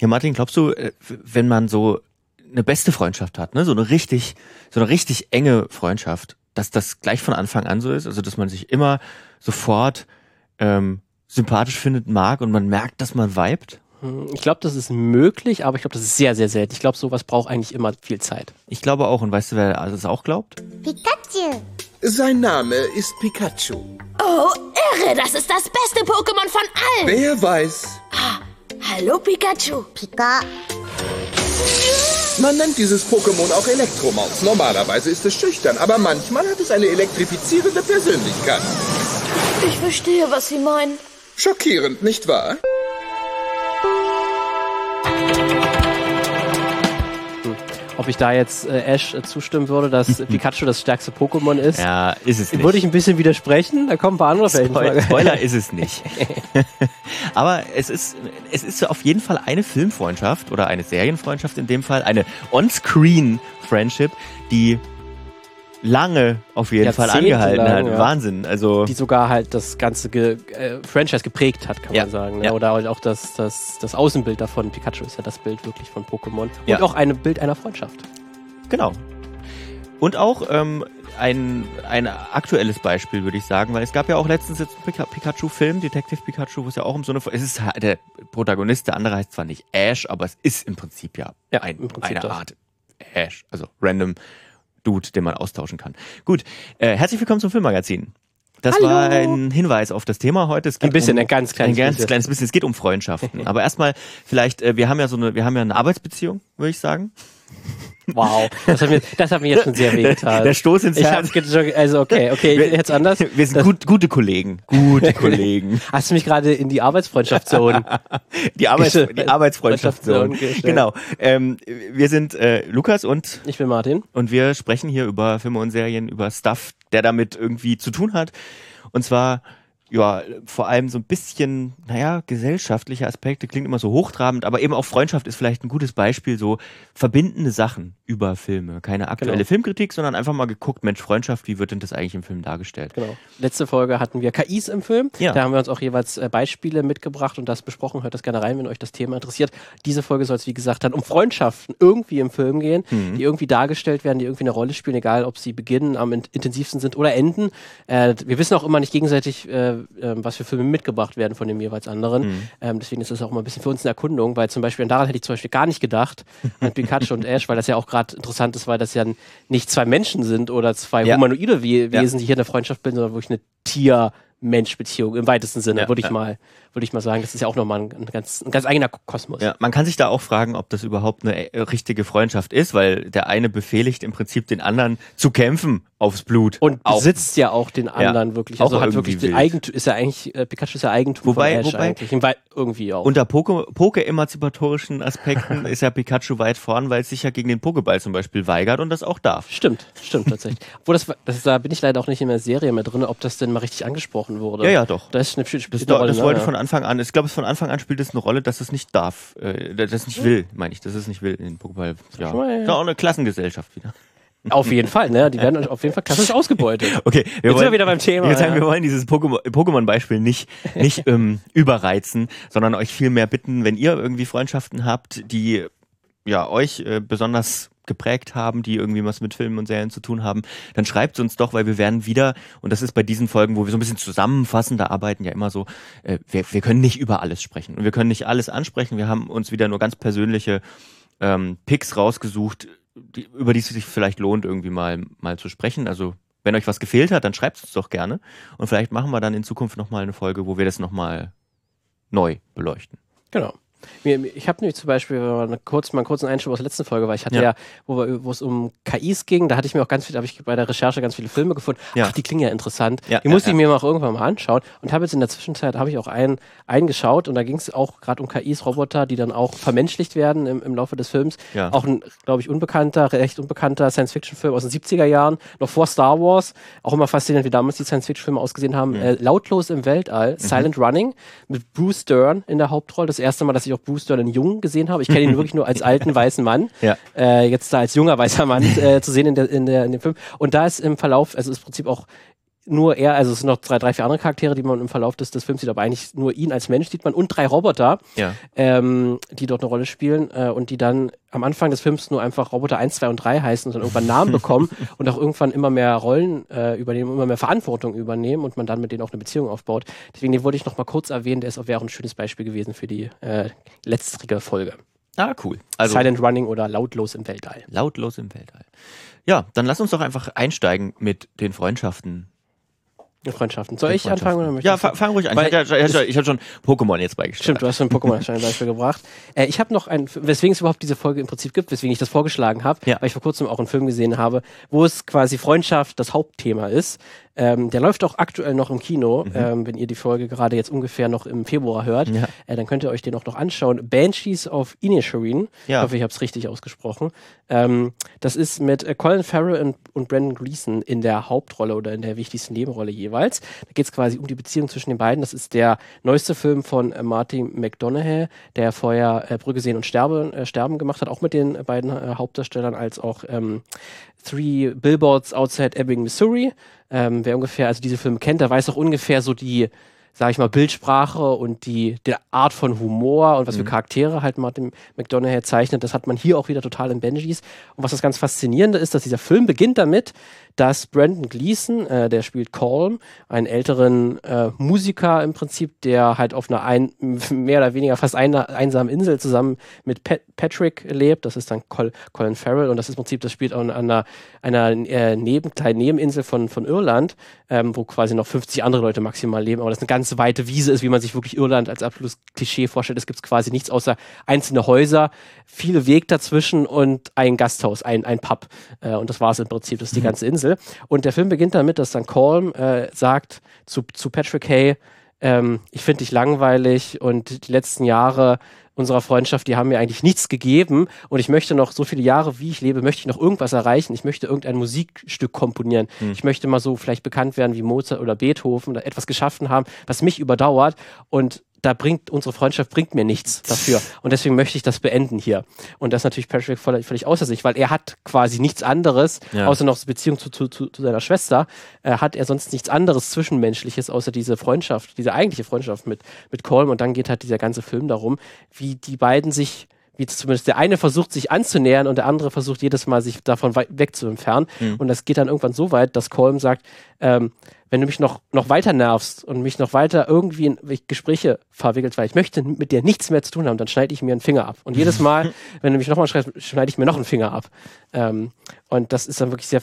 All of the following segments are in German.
Ja, Martin, glaubst du, äh, wenn man so eine beste Freundschaft hat, ne, so eine richtig, so eine richtig enge Freundschaft, dass das gleich von Anfang an so ist, also dass man sich immer sofort ähm, sympathisch findet, mag und man merkt, dass man vibet? Hm, Ich glaube, das ist möglich, aber ich glaube, das ist sehr, sehr selten. Ich glaube, sowas braucht eigentlich immer viel Zeit. Ich glaube auch, und weißt du, wer das auch glaubt? Pikachu. Sein Name ist Pikachu. Oh, irre, das ist das beste Pokémon von allen. Wer weiß? Hallo, Pikachu. Pika. Man nennt dieses Pokémon auch Elektromaus. Normalerweise ist es schüchtern, aber manchmal hat es eine elektrifizierende Persönlichkeit. Ich verstehe, was Sie meinen. Schockierend, nicht wahr? Ob ich da jetzt äh, Ash äh, zustimmen würde, dass Pikachu das stärkste Pokémon ist, Ja, ist es nicht. würde ich ein bisschen widersprechen. Da kommen ein paar andere Spoil. Spoiler ist es nicht. Aber es ist, es ist auf jeden Fall eine Filmfreundschaft oder eine Serienfreundschaft in dem Fall, eine On-Screen-Friendship, die lange auf jeden Fall angehalten hat. ja. Wahnsinn. Also die sogar halt das ganze Ge äh, Franchise geprägt hat, kann Ja, man sagen. Ne? ja. Oder halt auch das, das, das Außenbild davon. Pikachu ist ja das Bild wirklich von Pokémon. Und auch ein Bild einer Freundschaft. Genau. Und auch ähm, ein, ein aktuelles Beispiel, würde ich sagen, weil es gab ja auch letztens jetzt einen Pika Pikachu-Film, Detective Pikachu, wo es ja auch um so eine... Es ist ha- der Protagonist, der andere heißt zwar nicht Ash, aber es ist im Prinzip ja, Ja, ein, im Prinzip eine das. Art Ash, also random Dude, den man austauschen kann. Gut, äh, herzlich willkommen zum Filmmagazin. Das Hallo. war ein Hinweis auf das Thema heute. Es geht Ein bisschen, um, ein ganz kleines ein ganz bisschen. kleines bisschen. Es geht um Freundschaften. Aber erstmal vielleicht, äh, wir haben ja so eine, wir haben ja eine Arbeitsbeziehung, würde ich sagen. Wow. Das hat mir, das hat mir jetzt schon sehr wehgetan. Der Stoß ins ich Herz. hab ge- also okay, okay, Wir- jetzt anders. Wir sind Das- gut, gute Kollegen. Gute Kollegen. Hast du mich gerade in die Arbeitsfreundschaftszone? Die, Arbeits die Arbeitsfreundschaftszone. Genau. Ähm, wir sind äh, Lukas und, Ich bin Martin. und wir sprechen hier über Filme und Serien, über Stuff, der damit irgendwie zu tun hat. Und zwar, ja, vor allem so ein bisschen, naja, gesellschaftliche Aspekte, klingt immer so hochtrabend, aber eben auch Freundschaft ist vielleicht ein gutes Beispiel, so verbindende Sachen über Filme. Keine aktuelle Genau. Filmkritik, sondern einfach mal geguckt, Mensch, Freundschaft, wie wird denn das eigentlich im Film dargestellt? Genau. Letzte Folge hatten wir KIs im Film. Ja. Da haben wir uns auch jeweils äh, Beispiele mitgebracht und das besprochen. Hört das gerne rein, wenn euch das Thema interessiert. Diese Folge soll es, wie gesagt, dann um Freundschaften irgendwie im Film gehen, Mhm. die irgendwie dargestellt werden, die irgendwie eine Rolle spielen, egal ob sie beginnen, am in- intensivsten sind oder enden. Äh, wir wissen auch immer nicht gegenseitig, äh, äh, was für Filme mitgebracht werden von dem jeweils anderen. Mhm. Ähm, deswegen ist das auch immer ein bisschen für uns eine Erkundung, weil zum Beispiel, daran hätte ich zum Beispiel gar nicht gedacht, an Pikachu und Ash, weil das ja auch gerade interessant ist, weil das ja nicht zwei Menschen sind oder zwei Ja. humanoide. Wesen, die hier eine Freundschaft bilden, sondern wirklich eine Tier-Mensch-Beziehung im weitesten Sinne, Ja, würde ich ja. mal, würde ich mal sagen. Das ist ja auch nochmal ein, ein, ganz, ein ganz eigener Kosmos. Ja, man kann sich da auch fragen, ob das überhaupt eine äh, richtige Freundschaft ist, weil der eine befehligt im Prinzip den anderen zu kämpfen aufs Blut. Und auch. besitzt ja auch den anderen wirklich. auch Also hat wirklich den. Eigentum, ist ja eigentlich, äh, Pikachu ist ja Eigentum Wobei- von Ash wobei- eigentlich. Im Wei- irgendwie auch. Unter Poke- Poke-emanzipatorischen Aspekten ist ja Pikachu weit vorn, weil es sich ja gegen den Pokéball zum Beispiel weigert und das auch darf. Stimmt, stimmt tatsächlich. Wo das, das, da bin ich leider auch nicht in der Serie mehr drin, ob das denn mal richtig angesprochen wurde. Ja, ja, doch. Das, ist eine, spielt Das, eine Rolle, das wollte von Anfang an, ich glaube, es von Anfang an spielt es eine Rolle, dass es nicht darf, äh, dass es nicht will, meine ich, dass es nicht will in Pokéball. Ja, mal, ja. ist auch eine Klassengesellschaft wieder. Auf jeden Fall, ne? Die werden auf jeden Fall klassisch ausgebeutet. Okay, wir Jetzt sind wir wieder beim Thema, sagen, ja. wir wollen dieses Pokémon- Pokémon-Beispiel nicht, nicht ähm, überreizen, sondern euch viel mehr bitten, wenn ihr irgendwie Freundschaften habt, die ja euch äh, besonders geprägt haben, die irgendwie was mit Filmen und Serien zu tun haben, dann schreibt uns doch, weil wir werden wieder, und das ist bei diesen Folgen, wo wir so ein bisschen zusammenfassender arbeiten, ja immer so, äh, wir, wir können nicht über alles sprechen und wir können nicht alles ansprechen. Wir haben uns wieder nur ganz persönliche ähm, Picks rausgesucht, die, über die es sich vielleicht lohnt, irgendwie mal, mal zu sprechen. Also wenn euch was gefehlt hat, dann schreibt es uns doch gerne. Und vielleicht machen wir dann in Zukunft nochmal eine Folge, wo wir das nochmal neu beleuchten. Genau. Ich habe nämlich zum Beispiel, man kurz mal einen kurzen Einschub aus der letzten Folge war, ich hatte Ja. ja, wo, wir, wo es um KIs ging, da hatte ich mir auch ganz viel, habe ich bei der Recherche ganz viele Filme gefunden. Ja. Ach, die klingen ja interessant. Ja, die ja, musste ich mir mal auch irgendwann mal anschauen und habe jetzt in der Zwischenzeit habe ich auch einen eingeschaut und da ging es auch gerade um KIs, Roboter, die dann auch vermenschlicht werden im, im Laufe des Films. Auch ein, glaube ich, unbekannter, recht unbekannter Science-Fiction-Film aus den 70er Jahren, noch vor Star Wars. Auch immer faszinierend, wie damals die Science-Fiction-Filme ausgesehen Mhm. haben. Äh, Lautlos im Weltall, Silent Running mit Bruce Dern in der Hauptrolle. Das erste Mal, dass ich auch Bruce Dern in Jung gesehen habe. Ich kenne ihn wirklich nur als alten weißen Mann. Ja. Äh, jetzt da als junger weißer Mann äh, zu sehen in, der, in, der, in dem Film. Und da ist im Verlauf, also ist im Prinzip auch nur er, also es sind noch drei, drei, vier andere Charaktere, die man im Verlauf des, des Films sieht, aber eigentlich nur ihn als Mensch sieht man und drei Roboter, Ja. ähm, die dort eine Rolle spielen äh, und die dann am Anfang des Films nur einfach Roboter 1, 2 und 3 heißen und dann irgendwann Namen bekommen und auch irgendwann immer mehr Rollen äh, übernehmen, immer mehr Verantwortung übernehmen und man dann mit denen auch eine Beziehung aufbaut. Deswegen den wollte ich noch mal kurz erwähnen, der ist auch, wäre auch ein schönes Beispiel gewesen für die äh, letztrige Folge. Ah, cool. Also Silent Running oder Lautlos im Weltall. lautlos im Weltall. Ja, dann lass uns doch einfach einsteigen mit den Freundschaften. Freundschaften. Soll ich anfangen oder möchtest Ja, fa fang ruhig an. Weil ich hatte, ja- ich hatte, schon Pokémon jetzt beigestellt. Stimmt, du hast ein Pokémon schon ein Beispiel gebracht. Äh, ich habe noch ein, weswegen es überhaupt diese Folge im Prinzip gibt, weswegen ich das vorgeschlagen habe, Ja. weil ich vor kurzem auch einen Film gesehen habe, wo es quasi Freundschaft das Hauptthema ist. Ähm, der läuft auch aktuell noch im Kino. Ähm, wenn ihr die Folge gerade jetzt ungefähr noch im Februar hört, Mhm. Ja. äh, dann könnt ihr euch den auch noch anschauen. Banshees of Inisherin. Ja. Ich hoffe, ich habe es richtig ausgesprochen. Ähm, das ist mit äh, Colin Farrell und, und Brandon Gleeson in der Hauptrolle oder in der wichtigsten Nebenrolle jeweils. Da geht es quasi um die Beziehung zwischen den beiden. Das ist der neueste Film von äh, Martin McDonagh, der vorher äh, Brügge sehen und Sterbe, äh, Sterben gemacht hat, auch mit den äh, beiden Hauptdarstellern, als auch ähm, Three Billboards Outside Ebbing, Missouri. Ähm, wer ungefähr also diese Filme kennt, der weiß auch ungefähr so die, sage ich mal, Bildsprache und die, die Art von Humor und was für Charaktere halt Martin McDonagh zeichnet. Das hat man hier auch wieder total in Benjis. Und was das ganz Faszinierende ist, dass dieser Film beginnt damit, dass Brandon Gleason, äh, der spielt Colm, einen älteren äh, Musiker im Prinzip, der halt auf einer ein, mehr oder weniger fast einer einsamen Insel zusammen mit Pat Patrick lebt. Das ist dann Col Colin Farrell und das ist im Prinzip, das spielt an einer, einer äh, neben, kleinen Nebeninsel von, von Irland, ähm, wo quasi noch 50 andere Leute maximal leben, aber das eine ganz weite Wiese ist, wie man sich wirklich Irland als absolutes Klischee vorstellt. Es gibt quasi nichts außer einzelne Häuser, viele Weg dazwischen und ein Gasthaus, ein, ein Pub. Äh, und das war es im Prinzip, das ist die ganze Insel. Und der Film beginnt damit, dass dann Colm äh, sagt zu, zu Patrick, hey, ähm, ich finde dich langweilig und die letzten Jahre unserer Freundschaft, die haben mir eigentlich nichts gegeben und ich möchte noch so viele Jahre, wie ich lebe, möchte ich noch irgendwas erreichen. Ich möchte irgendein Musikstück komponieren. Ich möchte mal so vielleicht bekannt werden wie Mozart oder Beethoven oder etwas geschaffen haben, was mich überdauert und da bringt unsere Freundschaft bringt mir nichts dafür und deswegen möchte ich das beenden hier und das ist natürlich Patrick völlig, völlig außer sich, weil er hat quasi nichts anderes Ja. außer noch Beziehung zu, zu, zu, seiner Schwester äh, hat er sonst nichts anderes zwischenmenschliches außer diese Freundschaft, diese eigentliche Freundschaft mit mit Colm und dann geht halt dieser ganze Film darum, wie die beiden sich wie zumindest der eine versucht, sich anzunähern und der andere versucht jedes Mal, sich davon wei- weg zu entfernen. Und das geht dann irgendwann so weit, dass Colm sagt, ähm, wenn du mich noch, noch weiter nervst und mich noch weiter irgendwie in Gespräche verwickelt, weil ich möchte mit dir nichts mehr zu tun haben, dann schneide ich mir einen Finger ab. Und jedes Mal, wenn du mich nochmal schreibst, schneide ich mir noch einen Finger ab. Ähm, und das ist dann wirklich sehr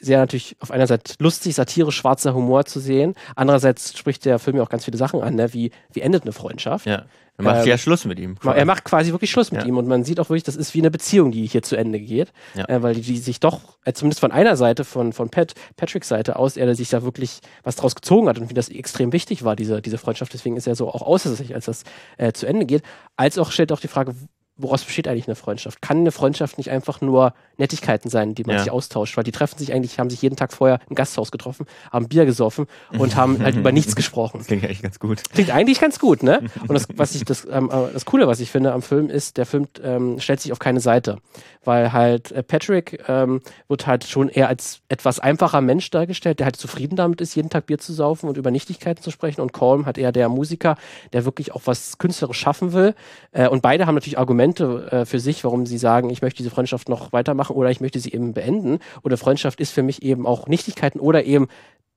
sehr natürlich auf einer Seite lustig, satirisch, schwarzer Humor zu sehen. Andererseits spricht der Film ja auch ganz viele Sachen an, ne? wie, wie endet eine Freundschaft. Ja. Dann macht Ähm, ja Schluss mit ihm. Ma- Er macht quasi wirklich Schluss mit Ja. ihm und man sieht auch wirklich, das ist wie eine Beziehung, die hier zu Ende geht, Ja. äh, weil die, die sich doch, äh, zumindest von einer Seite, von, von Pat, Patricks Seite aus, er sich da wirklich was draus gezogen hat und wie das extrem wichtig war, diese, diese Freundschaft. Deswegen ist er so auch außer sich, als das äh, zu Ende geht. Als auch stellt auch die Frage, woraus besteht eigentlich eine Freundschaft? Kann eine Freundschaft nicht einfach nur Nettigkeiten sein, die man Ja. sich austauscht? Weil die treffen sich eigentlich, haben sich jeden Tag vorher im Gasthaus getroffen, haben Bier gesoffen und haben halt über nichts gesprochen. Das klingt eigentlich ganz gut. Klingt eigentlich ganz gut, ne? Und das, was ich, das, ähm, äh, das Coole, was ich finde am Film ist, der Film ähm, stellt sich auf keine Seite. Weil halt äh, Patrick ähm, wird halt schon eher als etwas einfacher Mensch dargestellt, der halt zufrieden damit ist, jeden Tag Bier zu saufen und über Nichtigkeiten zu sprechen. Und Colm hat eher der Musiker, der wirklich auch was künstlerisch schaffen will. Äh, und beide haben natürlich Argumente äh, für sich, warum sie sagen, ich möchte diese Freundschaft noch weitermachen oder ich möchte sie eben beenden. Oder Freundschaft ist für mich eben auch Nichtigkeiten oder eben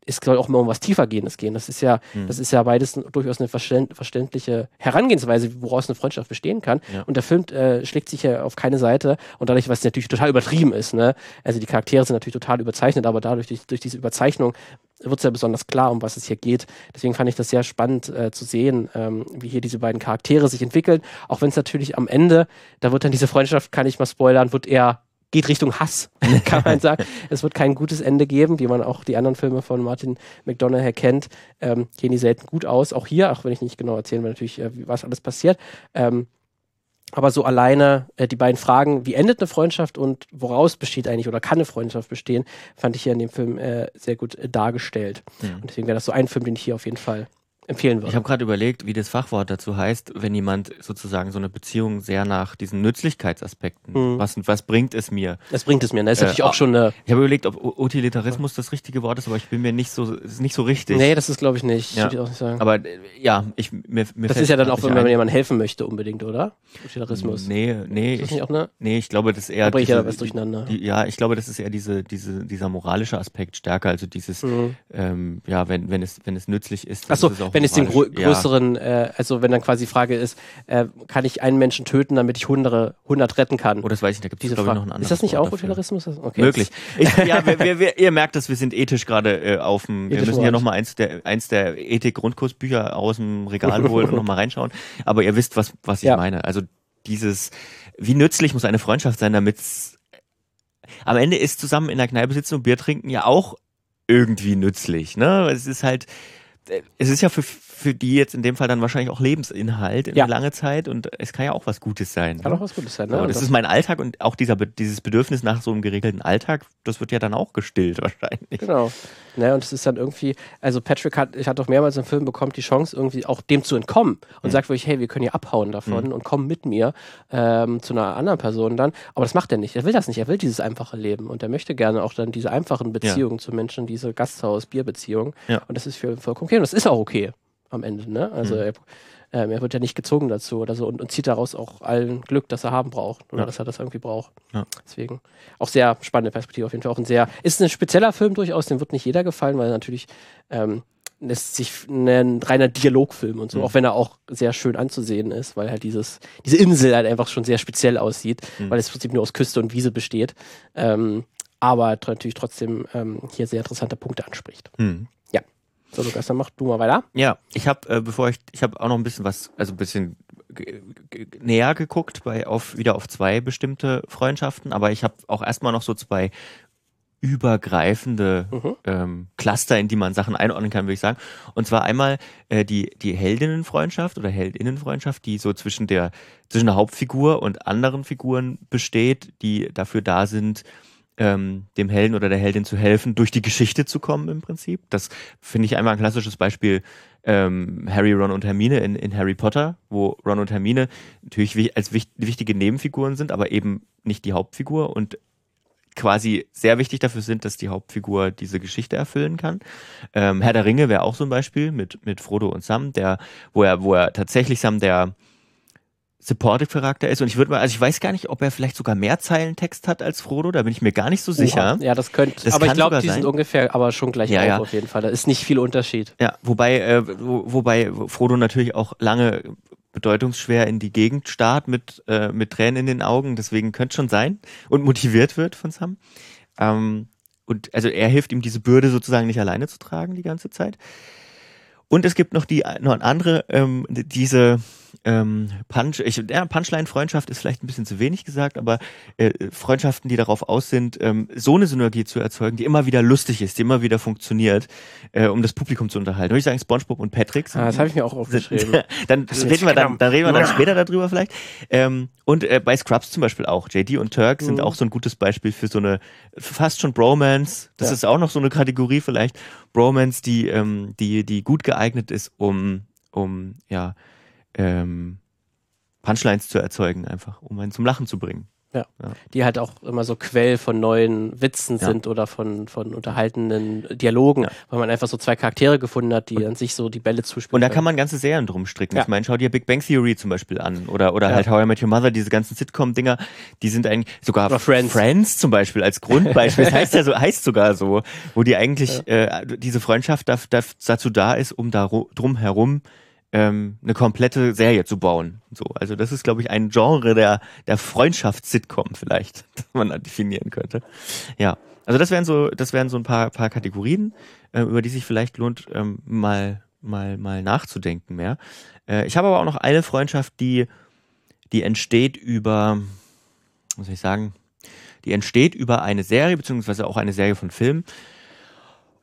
es soll auch mal um was tiefergehendes gehen. Das ist ja, das ist ja beides durchaus eine verständ, verständliche Herangehensweise, woraus eine Freundschaft bestehen kann. Ja. Und der Film äh, schlägt sich ja auf keine Seite und dadurch, was natürlich total übertrieben ist, ne? Also die Charaktere sind natürlich total überzeichnet, aber dadurch, durch, durch diese Überzeichnung wird es ja besonders klar, um was es hier geht. Deswegen fand ich das sehr spannend äh, zu sehen, ähm, wie hier diese beiden Charaktere sich entwickeln. Auch wenn es natürlich am Ende, da wird dann diese Freundschaft, kann ich mal spoilern, wird eher geht Richtung Hass, kann man sagen. Es wird kein gutes Ende geben, wie man auch die anderen Filme von Martin McDonagh kennt. Ähm, gehen die selten gut aus. Auch hier, auch wenn ich nicht genau erzählen will, natürlich, äh, was alles passiert. Ähm, aber so alleine äh, die beiden Fragen, wie endet eine Freundschaft und woraus besteht eigentlich oder kann eine Freundschaft bestehen, fand ich hier in dem Film äh, sehr gut äh, dargestellt. Und deswegen wäre das so ein Film, den ich hier auf jeden Fall empfehlen Ich würde. habe gerade überlegt, wie das Fachwort dazu heißt, wenn jemand sozusagen so eine Beziehung sehr nach diesen Nützlichkeitsaspekten, Mhm. was, was bringt es mir? Das bringt es mir. Das ist Äh, natürlich auch ah. schon eine. Ich habe überlegt, ob Utilitarismus das richtige Wort ist, aber ich bin mir nicht so, ist nicht so richtig. Nee, das ist glaube ich nicht. Ja. Ich auch nicht sagen. Aber äh, ja, ich, mir, mir das ist ja dann auch, wenn man jemandem helfen möchte, unbedingt, oder? Utilitarismus. Nee, nee, Ist das ich, nicht auch eine? nee, ich glaube, das ist eher Da bringe ich ja was durcheinander. Die, ja, ich glaube, das ist eher diese, diese, dieser moralische Aspekt stärker, also dieses, Mhm. ähm, ja, wenn, wenn es, wenn es nützlich ist. dann Achso, ist es auch wenn es den grö. Ja. größeren, äh, also wenn dann quasi die Frage ist, äh, kann ich einen Menschen töten, damit ich hundert, hundert retten kann? Oh, das weiß ich, da gibt es, Diese glaube ich, noch ein anderes ist das nicht Wort auch dafür. Okay, Möglich. Ich, ja, wir, wir, wir, ihr merkt, dass wir sind ethisch gerade äh, auf dem. Wir Ethisch müssen hier nochmal eins der, eins der Ethik-Grundkursbücher aus dem Regal holen und nochmal reinschauen. Aber ihr wisst, was, was ich Ja. meine. Also dieses, wie nützlich muss eine Freundschaft sein, damit am Ende ist zusammen in der Kneipe sitzen und Bier trinken ja auch irgendwie nützlich. Ne? Es ist halt, es ist ja für, für die jetzt in dem Fall dann wahrscheinlich auch Lebensinhalt in Ja. lange Zeit und es kann ja auch was Gutes sein. Kann ne? auch was Gutes sein, ne? Und das ist mein Alltag und auch dieser, dieses Bedürfnis nach so einem geregelten Alltag, das wird ja dann auch gestillt wahrscheinlich. Genau. Ne, und es ist dann irgendwie, also Patrick hat, ich hatte auch mehrmals im Film bekommen, die Chance, irgendwie auch dem zu entkommen und sagt wirklich, hey, wir können hier abhauen davon und komm mit mir ähm, zu einer anderen Person dann. Aber das macht er nicht. Er will das nicht. Er will dieses einfache Leben und er möchte gerne auch dann diese einfachen Beziehungen zu Menschen, diese Gasthaus-Bier-Beziehungen. Ja. Und das ist für vollkommen okay. Und das ist auch okay am Ende. Ne? Also er, ähm, er wird ja nicht gezwungen dazu oder so und, und zieht daraus auch allen Glück, das er haben braucht oder Ja. dass er das irgendwie braucht. Ja. Deswegen auch sehr spannende Perspektive auf jeden Fall. Auch ein sehr, ist ein spezieller Film durchaus, dem wird nicht jeder gefallen, weil natürlich ähm, lässt sich ein reiner Dialogfilm und so, Mhm. auch wenn er auch sehr schön anzusehen ist, weil halt dieses, diese Insel halt einfach schon sehr speziell aussieht, Mhm. weil es im Prinzip nur aus Küste und Wiese besteht. Ähm, aber natürlich trotzdem ähm, hier sehr interessante Punkte anspricht. Hm. So, Lukas, dann mach du mal weiter. Ja, ich habe, äh, bevor ich, ich habe auch noch ein bisschen was, also ein bisschen näher geguckt bei auf wieder auf zwei bestimmte Freundschaften, aber ich habe auch erstmal noch so zwei übergreifende Mhm. ähm, Cluster, in die man Sachen einordnen kann, würde ich sagen. Und zwar einmal äh, die die Heldinnenfreundschaft oder Heldinnenfreundschaft, die so zwischen der zwischen der Hauptfigur und anderen Figuren besteht, die dafür da sind, ähm, dem Helden oder der Heldin zu helfen, durch die Geschichte zu kommen im Prinzip. Das finde ich einmal ein klassisches Beispiel ähm, Harry, Ron und Hermine in, in Harry Potter, wo Ron und Hermine natürlich als wich wichtige Nebenfiguren sind, aber eben nicht die Hauptfigur und quasi sehr wichtig dafür sind, dass die Hauptfigur diese Geschichte erfüllen kann. Ähm, Herr der Ringe wäre auch so ein Beispiel mit, mit Frodo und Sam, der, wo er, wo er tatsächlich Sam der Supportive Charakter ist. Und ich würde mal, also ich weiß gar nicht, ob er vielleicht sogar mehr Zeilen Text hat als Frodo, da bin ich mir gar nicht so sicher. Oha. Ja, das könnte, Das aber ich glaube, die sind sein. ungefähr, aber schon gleich Ja, auf ja. auf jeden Fall. Da ist nicht viel Unterschied. Ja, wobei, äh, wo, wobei Frodo natürlich auch lange bedeutungsschwer in die Gegend starrt mit, äh, mit Tränen in den Augen, deswegen könnte schon sein und motiviert wird von Sam. Ähm, und also er hilft ihm, diese Bürde sozusagen nicht alleine zu tragen die ganze Zeit. Und es gibt noch die noch eine andere, ähm, diese ähm, Punch, ich, ja, Punchline-Freundschaft ist vielleicht ein bisschen zu wenig gesagt, aber äh, Freundschaften, die darauf aus sind, ähm, so eine Synergie zu erzeugen, die immer wieder lustig ist, die immer wieder funktioniert, äh, um das Publikum zu unterhalten. Würde ich sagen, SpongeBob und Patrick. sind- Ah, das habe ich mir auch sind, aufgeschrieben. dann reden wir dann, dann reden wir dann später darüber vielleicht. Ähm, und äh, bei Scrubs zum Beispiel auch. JD und Turk sind Mhm. auch so ein gutes Beispiel für so eine fast schon Bromance. Das Ja. ist auch noch so eine Kategorie vielleicht. Bromance, die, ähm, die, die gut geeignet ist, um, um ja, ähm, Punchlines zu erzeugen, einfach, um einen zum Lachen zu bringen. die halt auch immer so Quell von neuen Witzen Ja. sind oder von, von unterhaltenen Dialogen, Ja. weil man einfach so zwei Charaktere gefunden hat, die an sich so die Bälle zuspielen. Und da kann man ganze Serien drum stricken. Ja. Ich meine, schau dir Big Bang Theory zum Beispiel an oder, oder Ja. halt How I Met Your Mother, diese ganzen Sitcom-Dinger, die sind eigentlich sogar Oder Friends. Friends zum Beispiel als Grundbeispiel. Das heißt ja so, heißt sogar so, wo die eigentlich äh, diese Freundschaft darf, darf, dazu da ist, um da ru- drum herum ähm, eine komplette Serie zu bauen. So, also das ist, glaube ich, ein Genre der, der Freundschafts-Sitcom vielleicht, das man da definieren könnte. Ja, also das wären so, das wären so ein paar, paar Kategorien, äh, über die sich vielleicht lohnt, ähm, mal, mal, mal nachzudenken mehr. Äh, ich habe aber auch noch eine Freundschaft, die, die entsteht über, soll ich sagen, die entsteht über eine Serie, beziehungsweise auch eine Serie von Filmen.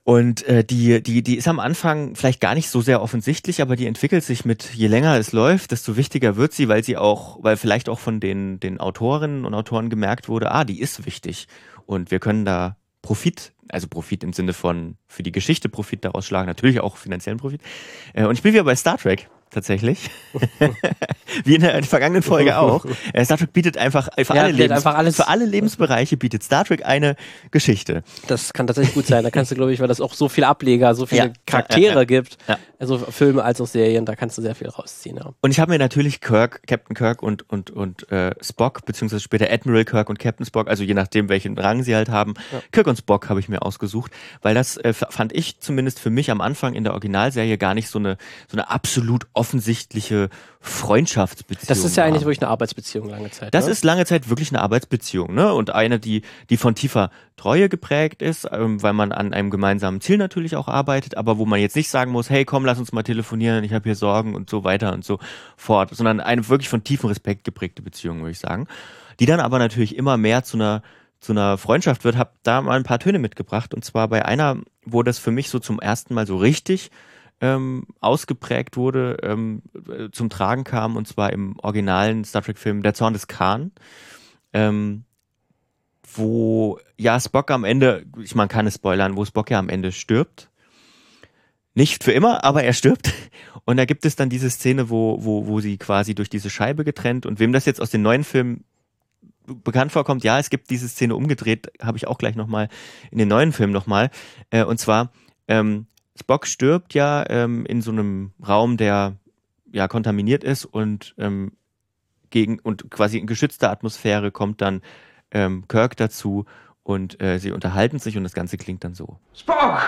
Und äh, die, die, die ist am Anfang vielleicht gar nicht so sehr offensichtlich, aber die entwickelt sich mit, je länger es läuft, desto wichtiger wird sie, weil sie auch, weil vielleicht auch von den, den Autorinnen und Autoren gemerkt wurde, ah, die ist wichtig. Und wir können da Profit, also Profit im Sinne von für die Geschichte Profit daraus schlagen, natürlich auch finanziellen Profit. Äh, und ich bin wieder bei Star Trek tatsächlich. Wie in der vergangenen Folge auch. Äh, Star Trek bietet einfach für, Ja, alle, Lebens einfach alles- für alle Lebensbereiche bietet Star Trek eine Geschichte. Das kann tatsächlich gut sein. Da kannst du, glaube ich, weil das auch so viele Ableger, so viele Ja, Charaktere ja, gibt, also Filme als auch Serien, da kannst du sehr viel rausziehen. Und ich habe mir natürlich Kirk, Captain Kirk und, und, und äh, Spock, beziehungsweise später Admiral Kirk und Captain Spock, also je nachdem, welchen Rang sie halt haben, Kirk und Spock habe ich mir ausgesucht, weil das äh, fand ich zumindest für mich am Anfang in der Originalserie gar nicht so eine, so eine absolut offensichtliche Freundschaftsbeziehung Das ist ja eigentlich wirklich eine Arbeitsbeziehung lange Zeit. Das ne? ist lange Zeit wirklich eine Arbeitsbeziehung, ne? Und eine, die, die von tiefer Treue geprägt ist, ähm, weil man an einem gemeinsamen Ziel natürlich auch arbeitet, aber wo man jetzt nicht sagen muss, hey, komm, lass uns mal telefonieren, ich habe hier Sorgen und so weiter und so fort, sondern eine wirklich von tiefem Respekt geprägte Beziehung, würde ich sagen. Die dann aber natürlich immer mehr zu einer zu einer Freundschaft wird, habe da mal ein paar Töne mitgebracht. Und zwar bei einer, wo das für mich so zum ersten Mal so richtig ähm, ausgeprägt wurde, ähm, äh, zum Tragen kam, und zwar im originalen Star Trek-Film Der Zorn des Khan, ähm, wo ja Spock am Ende, ich kann es spoilern, wo Spock ja am Ende stirbt. Nicht für immer, aber er stirbt. Und da gibt es dann diese Szene, wo, wo, wo sie quasi durch diese Scheibe getrennt und wem das jetzt aus den neuen Filmen bekannt vorkommt, ja, es gibt diese Szene umgedreht, habe ich auch gleich nochmal in den neuen Filmen nochmal. Äh, und zwar, ähm, Spock stirbt ja ähm, in so einem Raum, der ja kontaminiert ist und ähm, gegen und quasi in geschützter Atmosphäre kommt dann ähm, Kirk dazu und äh, sie unterhalten sich und das Ganze klingt dann so. Spock!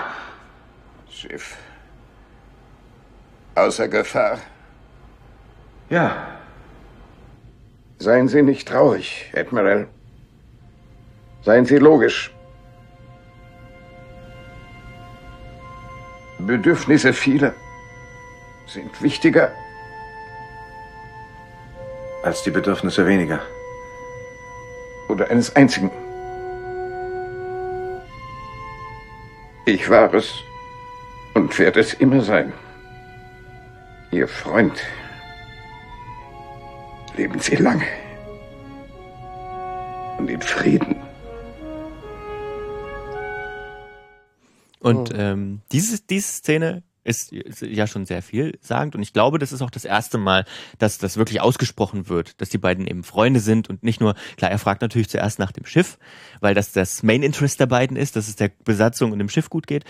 Schiff. Außer Gefahr. Ja, Seien Sie nicht traurig, Admiral. Seien Sie logisch. Bedürfnisse vieler sind wichtiger. als die Bedürfnisse weniger. Oder eines einzigen. Ich war es und werde es immer sein. Ihr Freund. Leben Sie lange. Und in Frieden. Und ähm, diese, diese Szene ist, ist ja schon sehr viel sagend und ich glaube, das ist auch das erste Mal, dass das wirklich ausgesprochen wird, dass die beiden eben Freunde sind und nicht nur, klar, er fragt natürlich zuerst nach dem Schiff, weil das das Main Interest der beiden ist, dass es der Besatzung und dem Schiff gut geht.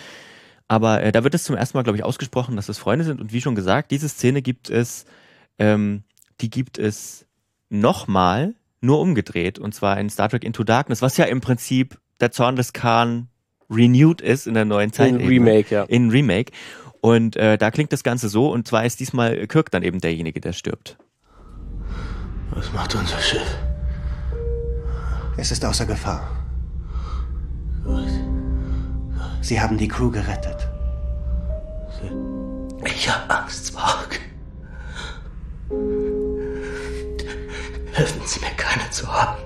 Aber äh, da wird es zum ersten Mal, glaube ich, ausgesprochen, dass es Freunde sind. Und wie schon gesagt, diese Szene gibt es, ähm, die gibt es nochmal nur umgedreht. Und zwar in Star Trek Into Darkness, was ja im Prinzip der Zorn des Khan renewed ist in der neuen Zeit. In Remake, ja. In Remake. Und äh, da klingt das Ganze so. Und zwar ist diesmal Kirk dann eben derjenige, der stirbt. Was macht unser Schiff? Es ist außer Gefahr. Sie haben die Crew gerettet. Ich hab Angst, Spock. Helfen Sie mir, keine zu haben.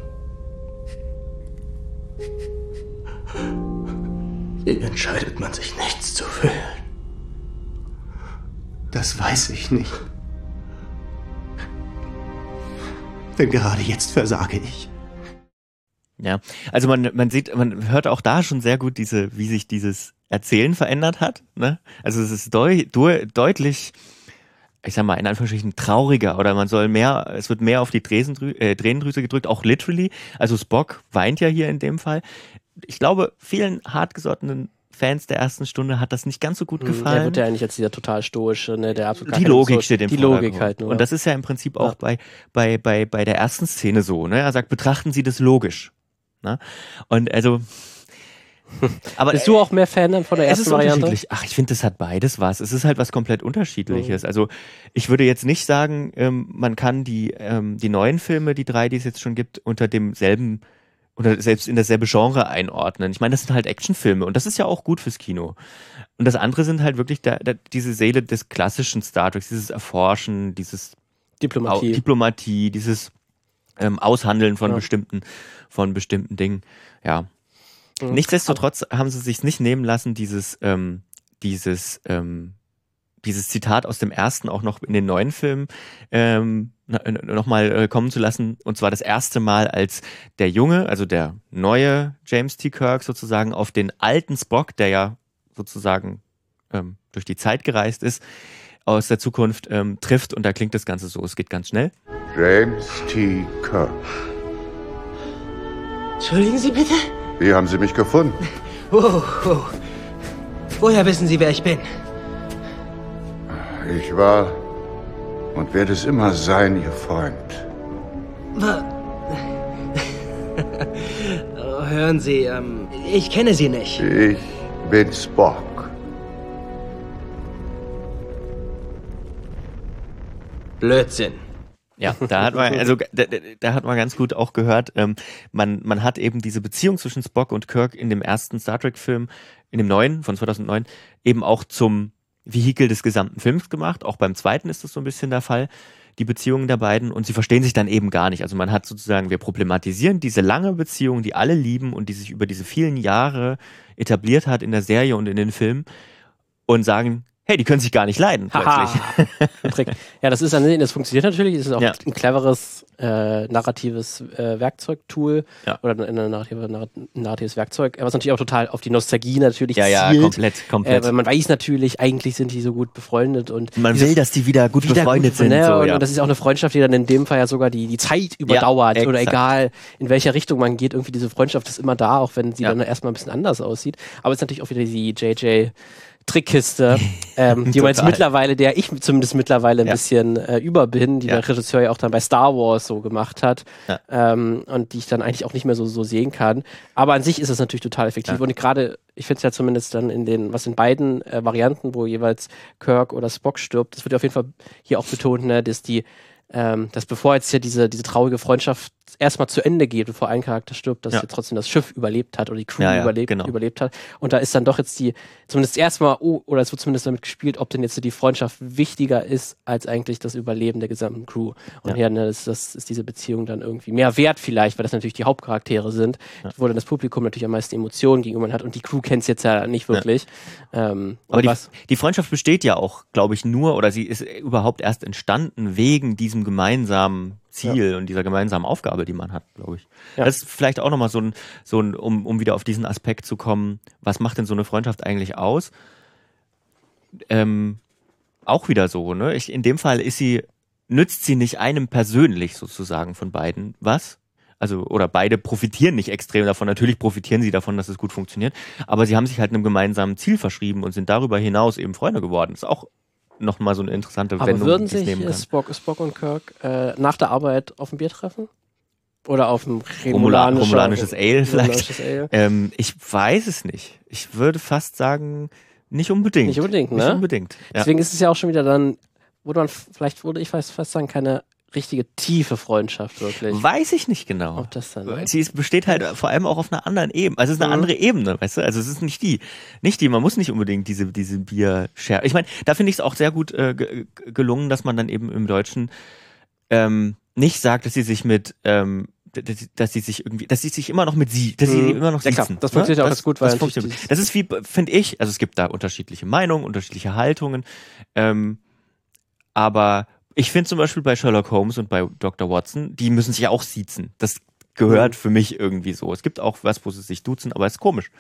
Entscheidet man sich, nichts zu fühlen? Das weiß ich nicht. Denn gerade jetzt versage ich. Ja, also man, man sieht, man hört auch da schon sehr gut diese, wie sich dieses Erzählen verändert hat. Ne? Also es ist deu, deu, deutlich, ich sag mal, in Anführungsstrichen trauriger oder man soll mehr, es wird mehr auf die Dresendrü äh, Tränendrüse gedrückt, auch literally. Also Spock weint ja hier in dem Fall. Ich glaube, vielen hartgesottenen Fans der ersten Stunde hat das nicht ganz so gut Der gefallen. wird ja eigentlich jetzt dieser total stoische, ne, der absolut die Logik steht im Die. Logik halt nur. Und das ist ja im Prinzip auch Ja. bei, bei, bei, bei der ersten Szene so. Ne? Er sagt, betrachten Sie das logisch. Ne? Und also. Aber Bist du auch mehr Fan dann von der es ersten ist Variante? unterschiedlich. Ach, ich finde, das hat beides was. Es ist halt was komplett unterschiedliches. Mhm. Also ich würde jetzt nicht sagen, ähm, man kann die, ähm, die neuen Filme, die drei, die es jetzt schon gibt, unter demselben oder selbst in dasselbe Genre einordnen. Ich meine, das sind halt Actionfilme und das ist ja auch gut fürs Kino. Und das andere sind halt wirklich der, der, diese Seele des klassischen Star Trek, dieses Erforschen, dieses Diplomatie. Diplomatie, dieses ähm, Aushandeln von Ja. bestimmten, von bestimmten Dingen. Ja. Mhm. Nichtsdestotrotz haben sie sich nicht nehmen lassen, dieses, ähm, dieses, ähm, dieses Zitat aus dem ersten auch noch in den neuen Film ähm, nochmal äh, kommen zu lassen. Und zwar das erste Mal, als der Junge, also der neue James T. Kirk sozusagen auf den alten Spock, der ja sozusagen ähm, durch die Zeit gereist ist, aus der Zukunft ähm, trifft. Und da klingt das Ganze so, es geht ganz schnell. James T. Kirk. Entschuldigen Sie bitte? Wie haben Sie mich gefunden? Oh, oh. Woher wissen Sie, wer ich bin? Ich war und werde es immer sein, Ihr Freund. Hören Sie, ähm, ich kenne Sie nicht. Ich bin Spock. Blödsinn. Ja, da hat man, also da, da hat man ganz gut auch gehört, ähm, man, man hat eben diese Beziehung zwischen Spock und Kirk in dem ersten Star Trek-Film, in dem neuen von 2009, eben auch zum Vehikel des gesamten Films gemacht. Auch beim zweiten ist das so ein bisschen der Fall, die Beziehungen der beiden. Und sie verstehen sich dann eben gar nicht. Also man hat sozusagen, wir problematisieren diese lange Beziehung, die alle lieben und die sich über diese vielen Jahre etabliert hat in der Serie und in den Filmen und sagen, hey, die können sich gar nicht leiden plötzlich. ja, das ist dann, das funktioniert natürlich, das ist auch ja. ein cleveres äh, narratives äh, Werkzeugtool ja. oder ein narrative, narratives Werkzeug, was natürlich auch total auf die Nostalgie natürlich ja, ja, zielt. komplett, komplett. Äh, weil man weiß natürlich, eigentlich sind die so gut befreundet und man will, dass die wieder gut wieder befreundet gut, sind. Ne? So, und, ja. und das ist auch eine Freundschaft, die dann in dem Fall ja sogar die, die Zeit überdauert oder egal in welcher Richtung man geht, irgendwie diese Freundschaft ist immer da, auch wenn sie dann erstmal ein bisschen anders aussieht. Aber es ist natürlich auch wieder die JJ Trickkiste, ähm, die jetzt mittlerweile, der ich zumindest mittlerweile ein ja. bisschen äh, über bin, die ja. der Regisseur ja auch dann bei Star Wars so gemacht hat ja. ähm, und die ich dann eigentlich auch nicht mehr so, so sehen kann. Aber an sich ist es natürlich total effektiv und gerade, ich finde es ja zumindest dann in den, was in beiden äh, Varianten, wo jeweils Kirk oder Spock stirbt, das wird ja auf jeden Fall hier auch betont, ne, dass die ähm, dass bevor jetzt hier diese, diese traurige Freundschaft erstmal zu Ende geht, bevor ein Charakter stirbt, dass ja. jetzt trotzdem das Schiff überlebt hat oder die Crew ja, ja, überlebt, genau. überlebt hat. Und da ist dann doch jetzt die, zumindest erstmal, oh, oder es wird zumindest damit gespielt, ob denn jetzt die Freundschaft wichtiger ist als eigentlich das Überleben der gesamten Crew. Und hier ne, das, das ist diese Beziehung dann irgendwie mehr wert vielleicht, weil das natürlich die Hauptcharaktere sind, wo dann das Publikum natürlich am meisten Emotionen gegenüber hat und die Crew kennt es jetzt ja nicht wirklich. Ähm, Aber die, die Freundschaft besteht ja auch, glaube ich, nur, oder sie ist überhaupt erst entstanden wegen diesem gemeinsamen Ziel ja. und dieser gemeinsamen Aufgabe, die man hat, glaube ich. Ja. Das ist vielleicht auch nochmal so ein, so ein um, um wieder auf diesen Aspekt zu kommen, was macht denn so eine Freundschaft eigentlich aus? Ähm, auch wieder so, ne? Ich, in dem Fall ist sie, nützt sie nicht einem persönlich sozusagen von beiden was? Also, oder beide profitieren nicht extrem davon. Natürlich profitieren sie davon, dass es gut funktioniert. Aber sie haben sich halt einem gemeinsamen Ziel verschrieben und sind darüber hinaus eben Freunde geworden. Das ist auch nochmal so eine interessante Aber Wendung. würden sich Spock, Spock und Kirk äh, nach der Arbeit auf ein Bier treffen? Oder auf ein Romulanischer, romulanisches Ale vielleicht? Ale? Ähm, ich weiß es nicht. Ich würde fast sagen, nicht unbedingt. Nicht unbedingt, ne? Nicht unbedingt. Ja. Deswegen ist es ja auch schon wieder dann, wurde man vielleicht, wurde ich fast sagen, keine richtige tiefe Freundschaft wirklich. Weiß ich nicht genau. Ob das dann, ne? Sie ist, besteht halt vor allem auch auf einer anderen Ebene. Also es ist eine mhm. andere Ebene, weißt du? Also es ist nicht die, nicht die. Man muss nicht unbedingt diese diese Bier share. Ich meine, da finde ich es auch sehr gut äh, gelungen, dass man dann eben im Deutschen ähm, nicht sagt, dass sie sich mit ähm, dass sie sich irgendwie, dass sie sich immer noch mit sie, dass sie mhm. immer noch ja, sitzen. das funktioniert ne? auch ganz gut, weil das, das ist wie, finde ich, also es gibt da unterschiedliche Meinungen, unterschiedliche Haltungen, ähm, aber ich finde zum Beispiel bei Sherlock Holmes und bei Dr. Watson, die müssen sich ja auch siezen. Das gehört mhm. für mich irgendwie so. Es gibt auch was, wo sie sich duzen, aber es ist komisch.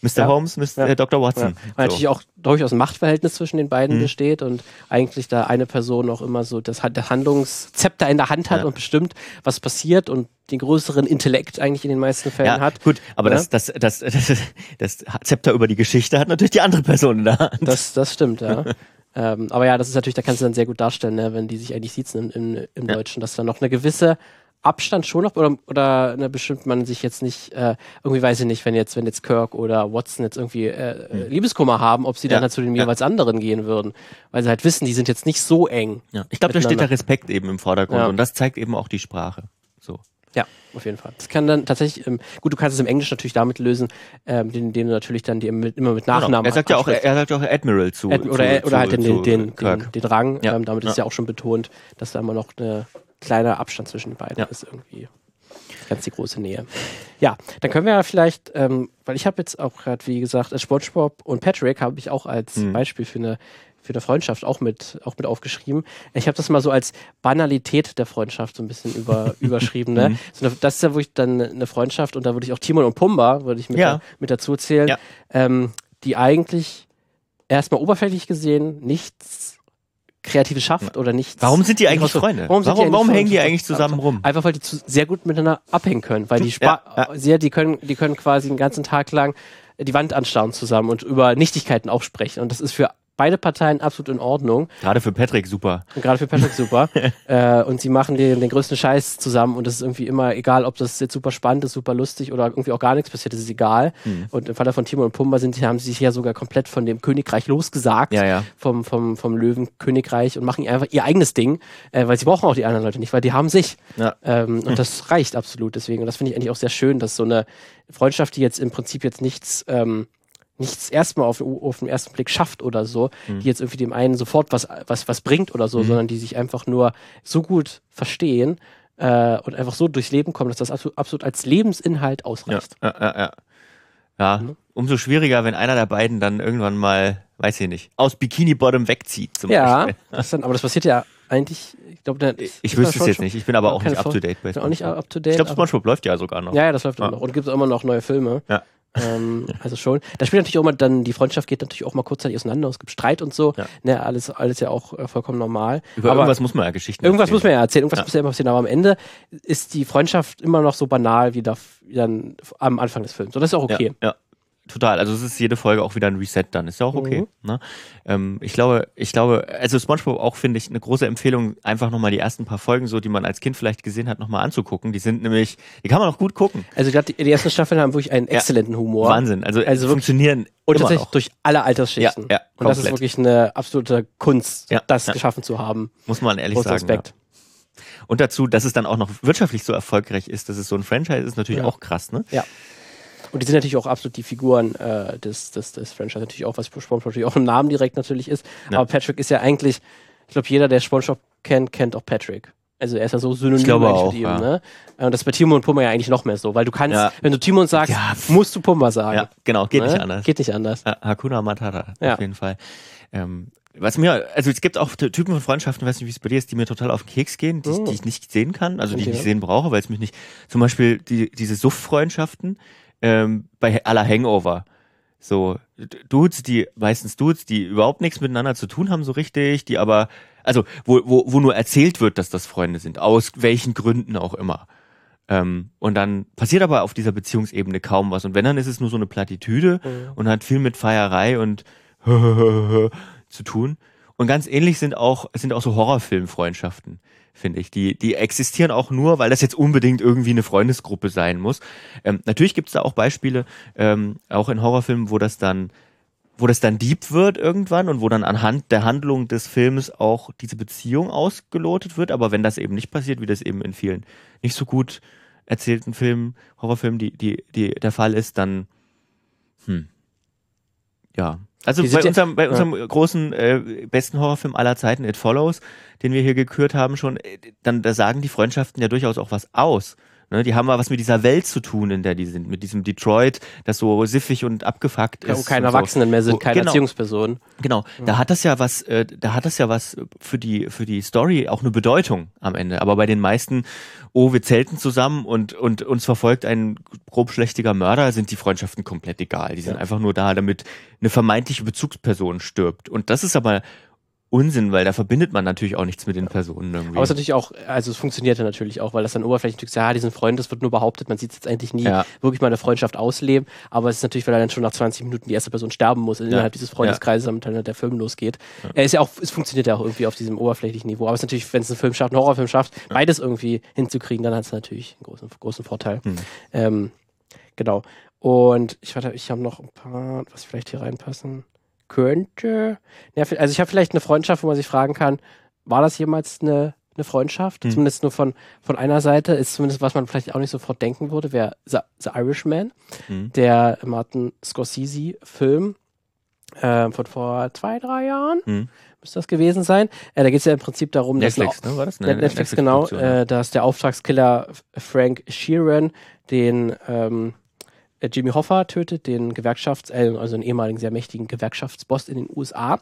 Mr. Ja. Holmes, Mr. Ja. Äh, Dr. Watson. Ja. Weil so. natürlich auch durchaus ein Machtverhältnis zwischen den beiden mhm. besteht und eigentlich da eine Person auch immer so das, das Handlungszepter in der Hand hat und bestimmt, was passiert und den größeren Intellekt eigentlich in den meisten Fällen ja, hat. Gut, aber das, das, das, das, das Zepter über die Geschichte hat natürlich die andere Person in der Hand. Das, das stimmt, ja. Ähm, aber ja, das ist natürlich, da kannst du dann sehr gut darstellen, ne, wenn die sich eigentlich siezen im, im, im ja. Deutschen, dass da noch eine gewisse Abstand schon noch oder, oder ne, bestimmt man sich jetzt nicht, äh, irgendwie weiß ich nicht, wenn jetzt, wenn jetzt Kirk oder Watson jetzt irgendwie äh, hm. Liebeskummer haben, ob sie ja. dann halt zu den jeweils anderen gehen würden. Weil sie halt wissen, die sind jetzt nicht so eng. Ja. Ich glaube, da steht der Respekt eben im Vordergrund ja. und das zeigt eben auch die Sprache. So. Ja, auf jeden Fall. Das kann dann tatsächlich, ähm, gut, du kannst es im Englisch natürlich damit lösen, ähm, den, den du natürlich dann die immer mit genau. Nachnamen. Genau. Er sagt ja auch, er sagt auch Admiral zu. Ad, oder, zu, oder halt den, den, den, den, den Rang. Ja. Ähm, damit ja. ist ja auch schon betont, dass da immer noch eine kleiner Abstand zwischen den beiden ja. ist irgendwie. Ganz die große Nähe. Ja, dann können wir ja vielleicht, ähm, weil ich habe jetzt auch gerade, wie gesagt, äh, SpongeBob und Patrick habe ich auch als Mhm. Beispiel für eine für eine Freundschaft auch mit auch mit aufgeschrieben. Ich habe das mal so als Banalität der Freundschaft so ein bisschen über, überschrieben. Mhm. Ne? So eine, das ist ja wirklich dann eine Freundschaft und da würde ich auch Timon und Pumba würde ich mit, Ja. da, mit dazu zählen, Ja. ähm, die eigentlich erstmal oberflächlich gesehen nichts Kreatives schafft oder nichts. Warum sind die eigentlich Freunde? Warum, Warum- die warum hängen die eigentlich zusammen rum? Einfach weil die zu, sehr gut miteinander abhängen können, weil die Ja, Spa sehr, die können, die können quasi den ganzen Tag lang die Wand anstarren zusammen und über Nichtigkeiten auch sprechen. Und das ist für beide Parteien absolut in Ordnung. Gerade für Patrick super. Und gerade für Patrick super. äh, und sie machen den, den größten Scheiß zusammen und es ist irgendwie immer egal, ob das jetzt super spannend ist, super lustig oder irgendwie auch gar nichts passiert, das ist egal. Hm. Und im Falle von Timo und Pumba sind, haben sie sich ja sogar komplett von dem Königreich losgesagt, Ja, ja. vom, vom, vom Löwenkönigreich und machen einfach ihr eigenes Ding, äh, weil sie brauchen auch die anderen Leute nicht, weil die haben sich. Ja. Ähm, und das reicht absolut deswegen. Und das finde ich eigentlich auch sehr schön, dass so eine Freundschaft, die jetzt im Prinzip jetzt nichts, ähm, nichts erstmal auf, auf den ersten Blick schafft oder so, Mhm. die jetzt irgendwie dem einen sofort was, was, was bringt oder so, sondern die sich einfach nur so gut verstehen äh, und einfach so durchs Leben kommen, dass das absolut, absolut als Lebensinhalt Ja, ausreicht. ja, ja, ja. ja Mhm. umso schwieriger, wenn einer der beiden dann irgendwann mal, weiß ich nicht, aus Bikini Bottom wegzieht zum Ja, Beispiel. dann, aber das passiert ja eigentlich, ich glaube, Ich wüsste es jetzt nicht. Ich bin aber auch nicht up to date bei Bin auch nicht up to date. Ich glaube, SpongeBob läuft ja sogar noch. Ja, ja, das läuft Ah. immer noch. Und gibt es immer noch neue Filme. Ja. Ähm, also schon. Da spielt natürlich auch mal dann, die Freundschaft geht natürlich auch mal kurzzeitig auseinander. Es gibt Streit und so. Ja. Ne, alles, alles ja auch äh, vollkommen normal. Über aber irgendwas muss man ja Geschichten irgendwas muss man erzählen. ja erzählen, irgendwas Ja. muss ja immer passieren. Aber am Ende ist die Freundschaft immer noch so banal wie, da, wie dann am Anfang des Films. Und das ist auch okay. Ja, ja. Total. Also es ist jede Folge auch wieder ein Reset dann. Ist ja auch okay. Mhm. Ne? Ähm, ich glaube, ich glaube, also SpongeBob auch finde ich eine große Empfehlung, einfach nochmal die ersten paar Folgen, so die man als Kind vielleicht gesehen hat, nochmal anzugucken. Die sind nämlich, die kann man auch gut gucken. Also gerade die, die ersten Staffeln haben wirklich einen Ja. exzellenten Humor. Wahnsinn. Also, Also funktionieren Und tatsächlich noch. durch alle Altersschichten. Ja, ja, und das ist wirklich eine absolute Kunst, Ja, das ja. geschaffen zu haben. muss man ehrlich Großen sagen. Respekt. Ja. Und dazu, dass es dann auch noch wirtschaftlich so erfolgreich ist, dass es so ein Franchise ist, natürlich Ja. auch krass, ne? Ja. Und die sind natürlich auch absolut die Figuren äh, des, des, des Franchise. Natürlich auch, was SpongeBob natürlich auch im Namen direkt natürlich ist. Ja. Aber Patrick ist ja eigentlich, ich glaube, jeder, der SpongeBob kennt, kennt auch Patrick. Also er ist ja so synonym Ich glaube auch, mit ihm. ja. Ne? Und das ist bei Timon und Pumba ja eigentlich noch mehr so, weil du kannst, Ja. wenn du Timon sagst, Ja. musst du Pumba sagen. Ja, genau, geht ne? nicht anders. Geht nicht anders. Hakuna Matata, auf jeden Fall. Ähm, was mir, also es gibt auch Ty- Typen von Freundschaften, weiß nicht, wie es bei dir ist, die mir total auf den Keks gehen, die, ich- Oh. die ich nicht sehen kann, also die ich Okay. nicht sehen brauche, weil es mich nicht, zum Beispiel die, diese Suff-Freundschaften ähm, bei aller Hangover. So, Dudes, die, meistens Dudes, die überhaupt nichts miteinander zu tun haben, so richtig, die aber, also, wo, wo, wo nur erzählt wird, dass das Freunde sind, aus welchen Gründen auch immer. Ähm, und dann passiert aber auf dieser Beziehungsebene kaum was. Und wenn, dann ist es nur so eine Plattitüde und hat viel mit Feierei und zu tun. Und ganz ähnlich sind auch, sind auch so Horrorfilmfreundschaften, finde ich. Die, die existieren auch nur, weil das jetzt unbedingt irgendwie eine Freundesgruppe sein muss. Ähm, natürlich gibt es da auch Beispiele, ähm, auch in Horrorfilmen, wo das dann wo das dann deep wird irgendwann und wo dann anhand der Handlung des Films auch diese Beziehung ausgelotet wird. Aber wenn das eben nicht passiert, wie das eben in vielen nicht so gut erzählten Filmen, Horrorfilmen, die, die, die der Fall ist, dann, hm, ja. Also bei ja- unserem, bei ja. unserem großen, äh, besten Horrorfilm aller Zeiten, It Follows, den wir hier gekürt haben schon, äh, dann, da sagen die Freundschaften ja durchaus auch was aus. Ne, die haben mal was mit dieser Welt zu tun, in der die sind, mit diesem Detroit, das so siffig und abgefuckt ist. Wo keine und so. Erwachsenen mehr sind, keine genau. Erziehungspersonen. Genau, da hat das ja was, äh, da hat das ja was für die für die Story auch eine Bedeutung am Ende. Aber bei den meisten, oh, wir zelten zusammen und und uns verfolgt ein grobschlächtiger Mörder, sind die Freundschaften komplett egal. Die sind einfach nur da, damit eine vermeintliche Bezugsperson stirbt. Und das ist aber Unsinn, weil da verbindet man natürlich auch nichts mit den Personen irgendwie. Aber es ist natürlich auch, also es funktioniert ja natürlich auch, weil das dann oberflächlich ja, die sind Freunde, das wird nur behauptet, man sieht es jetzt eigentlich nie Ja. wirklich mal eine Freundschaft ausleben, aber es ist natürlich, weil er dann schon nach 20 Minuten die erste Person sterben muss innerhalb dieses Freundeskreises, damit dann der Film losgeht. Er ist ja auch, es funktioniert ja auch irgendwie auf diesem oberflächlichen Niveau, aber es ist natürlich, wenn es ein Film schafft, ein Horrorfilm schafft, beides irgendwie hinzukriegen, dann hat es natürlich einen großen, großen Vorteil. Hm. Ähm, genau. Und ich warte, ich habe noch ein paar, was vielleicht hier reinpassen könnte. Ja, also ich habe vielleicht eine Freundschaft, wo man sich fragen kann, war das jemals eine, eine Freundschaft? Hm. Zumindest nur von, von einer Seite. Ist zumindest, was man vielleicht auch nicht sofort denken würde, wäre The, The Irishman, Hm. der Martin Scorsese-Film ähm, von vor zwei, drei Jahren Hm. müsste das gewesen sein. Äh, da geht es ja im Prinzip darum, Netflix, dass ne? War das? Net- Netflix, genau, äh, dass der Auftragskiller Frank Sheeran den ähm, äh, Jimmy Hoffa tötet, den Gewerkschafts-, äh, also einen ehemaligen sehr mächtigen Gewerkschaftsboss in den USA.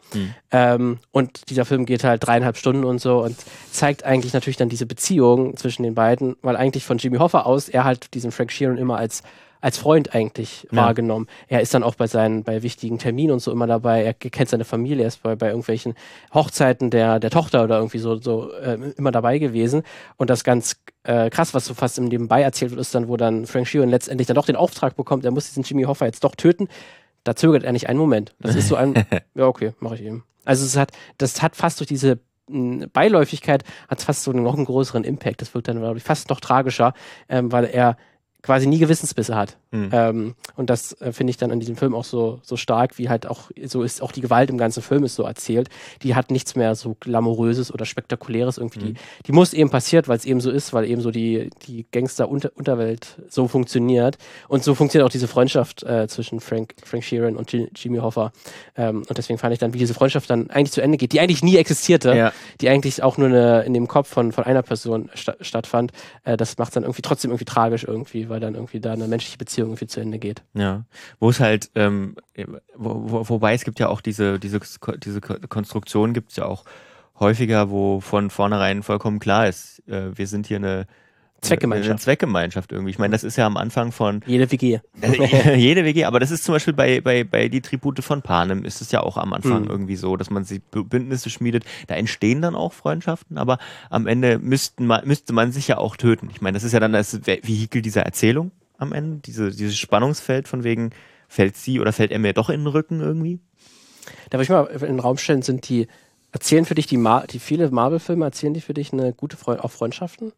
Ähm, und dieser Film geht halt dreieinhalb Stunden und so und zeigt eigentlich natürlich dann diese Beziehung zwischen den beiden, weil eigentlich von Jimmy Hoffa aus er halt diesen Frank Sheeran immer als als Freund eigentlich Ja. wahrgenommen. Er ist dann auch bei seinen, bei wichtigen Terminen und so immer dabei. Er kennt seine Familie, er ist bei, bei irgendwelchen Hochzeiten der, der Tochter oder irgendwie so, so äh, immer dabei gewesen. Und das ganz äh, krass, was so fast im Nebenbei erzählt wird, ist dann, wo dann Frank Sheeran letztendlich dann doch den Auftrag bekommt, er muss diesen Jimmy Hoffa jetzt doch töten. Da zögert er nicht einen Moment. Das ist so ein, ja, okay, mache ich eben. Also es hat, das hat fast durch diese mh, Beiläufigkeit hat es fast so einen noch einen größeren Impact. Das wirkt dann, glaube ich, fast noch tragischer, ähm, weil er quasi nie Gewissensbisse hat. Hm. Ähm, und das äh, finde ich dann an diesem Film auch so, so stark, wie halt auch, so ist auch die Gewalt im ganzen Film ist so erzählt. Die hat nichts mehr so glamouröses oder spektakuläres irgendwie. Die, die muss eben passiert, weil es eben so ist, weil eben so die, die Gangster-Unterwelt so funktioniert. Und so funktioniert auch diese Freundschaft äh, zwischen Frank, Frank Sheeran und Ji- Jimmy Hoffa. Ähm, und deswegen fand ich dann, wie diese Freundschaft dann eigentlich zu Ende geht, die eigentlich nie existierte, Ja. die eigentlich auch nur eine, in dem Kopf von, von einer Person sta stattfand. Äh, das macht dann irgendwie trotzdem irgendwie tragisch irgendwie, weil dann irgendwie da eine menschliche Beziehung irgendwie zu Ende geht. Ja, wo es halt, ähm, wo, wo, wobei es gibt ja auch diese, diese, diese Konstruktion gibt es ja auch häufiger, wo von vornherein vollkommen klar ist, äh, wir sind hier eine Zweckgemeinschaft. Eine Zweckgemeinschaft irgendwie. Ich meine, das ist ja am Anfang von Jede WG. jede WG, aber das ist zum Beispiel bei, bei, bei die Tribute von Panem ist es ja auch am Anfang Mhm. irgendwie so, dass man sich Bündnisse schmiedet. Da entstehen dann auch Freundschaften, aber am Ende müssten man, müsste man sich ja auch töten. Ich meine, das ist ja dann das Ve- Vehikel dieser Erzählung am Ende, diese, dieses Spannungsfeld von wegen, fällt sie oder fällt er mir doch in den Rücken irgendwie? Darf ich mal in den Raum stellen, sind die, erzählen für dich die, Mar die viele Marvel-Filme, erzählen die für dich eine gute Freund auch Freundschaften?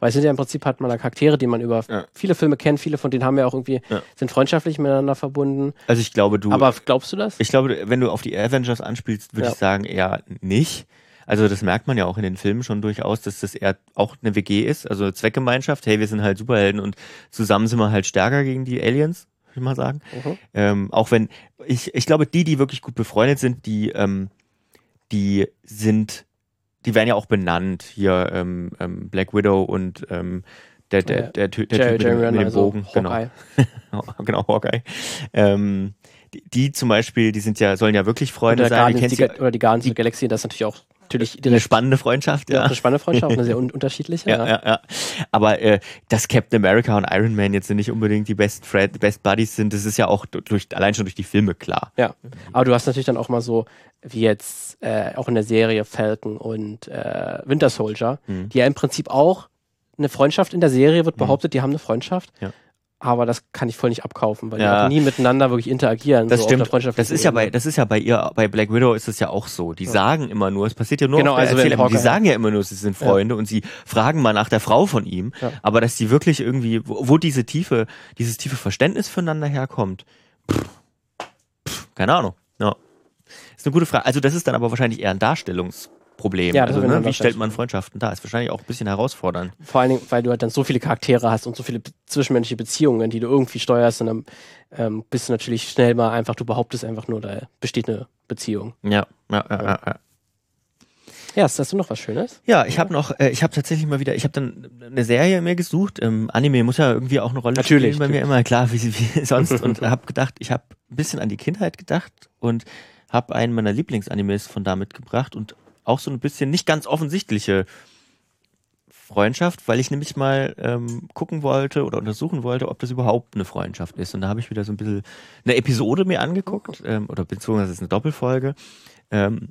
Weil es sind ja im Prinzip hat man da Charaktere, die man über Ja. viele Filme kennt, viele von denen haben ja auch irgendwie, Ja. sind freundschaftlich miteinander verbunden. Also ich glaube, du. Aber glaubst du das? Ich glaube, wenn du auf die Avengers anspielst, würde Ja. ich sagen, eher nicht. Also das merkt man ja auch in den Filmen schon durchaus, dass das eher auch eine WG ist, also Zweckgemeinschaft. Hey, wir sind halt Superhelden und zusammen sind wir halt stärker gegen die Aliens, würde ich mal sagen. Mhm. Ähm, auch wenn ich, ich glaube, die, die wirklich gut befreundet sind, die, ähm, die sind, die werden ja auch benannt hier ähm, ähm, Black Widow und ähm, der, der, der, Ty- der Jerry- Typ mit, dem, mit dem also Bogen, genau. Hawkeye. genau, Hawkeye. Ähm, die, die zum Beispiel, die sind ja, sollen ja wirklich Freunde sein. Die die, oder die Guardians of the Galaxy, das ist natürlich auch natürlich eine spannende Freundschaft, ja. ja. eine spannende Freundschaft, eine sehr un unterschiedliche. Ja, ja, ja. Aber äh, dass Captain America und Iron Man jetzt nicht unbedingt die Best, Friend, Best Buddies sind, das ist ja auch durch, allein schon durch die Filme klar. Ja, aber du hast natürlich dann auch mal so, wie jetzt äh, auch in der Serie Falcon und äh, Winter Soldier, Mhm. die ja im Prinzip auch eine Freundschaft in der Serie wird behauptet, die haben eine Freundschaft. Ja. Aber das kann ich voll nicht abkaufen, weil die Ja. auch nie miteinander wirklich interagieren. Das so stimmt. Das ist ja bei, das ist ja bei ihr, bei Black Widow ist es ja auch so. Die sagen immer nur, es passiert ja nur Genau, also Erzählung, die sagen ja immer nur, sie sind Freunde und sie fragen mal nach der Frau von ihm. Ja. Aber dass die wirklich irgendwie, wo, wo diese tiefe, dieses tiefe Verständnis füreinander herkommt, pff, pff, keine Ahnung. Ja. Ist eine gute Frage. Also das ist dann aber wahrscheinlich eher ein Darstellungsproblem. Ja, also, ist ne, wie stellt man Freundschaften dar? Ist wahrscheinlich auch ein bisschen herausfordernd. Vor allen Dingen, weil du halt dann so viele Charaktere hast und so viele zwischenmenschliche Beziehungen, die du irgendwie steuerst und dann ähm, bist du natürlich schnell mal einfach, du behauptest einfach nur, da besteht eine Beziehung. Ja, ja, ja, ja. ja. Ja, hast du noch was Schönes? Ja, ich habe noch, äh, ich habe tatsächlich mal wieder, ich habe dann eine Serie mir gesucht. Ähm, Anime muss ja irgendwie auch eine Rolle Natürlich, spielen bei mir immer, klar, wie, wie sonst. und habe gedacht, ich habe ein bisschen an die Kindheit gedacht und habe einen meiner Lieblingsanimes von da mitgebracht und auch so ein bisschen nicht ganz offensichtliche Freundschaft, weil ich nämlich mal ähm, gucken wollte oder untersuchen wollte, ob das überhaupt eine Freundschaft ist. Und da habe ich wieder so ein bisschen eine Episode mir angeguckt, ähm, oder beziehungsweise es ist eine Doppelfolge. Ähm,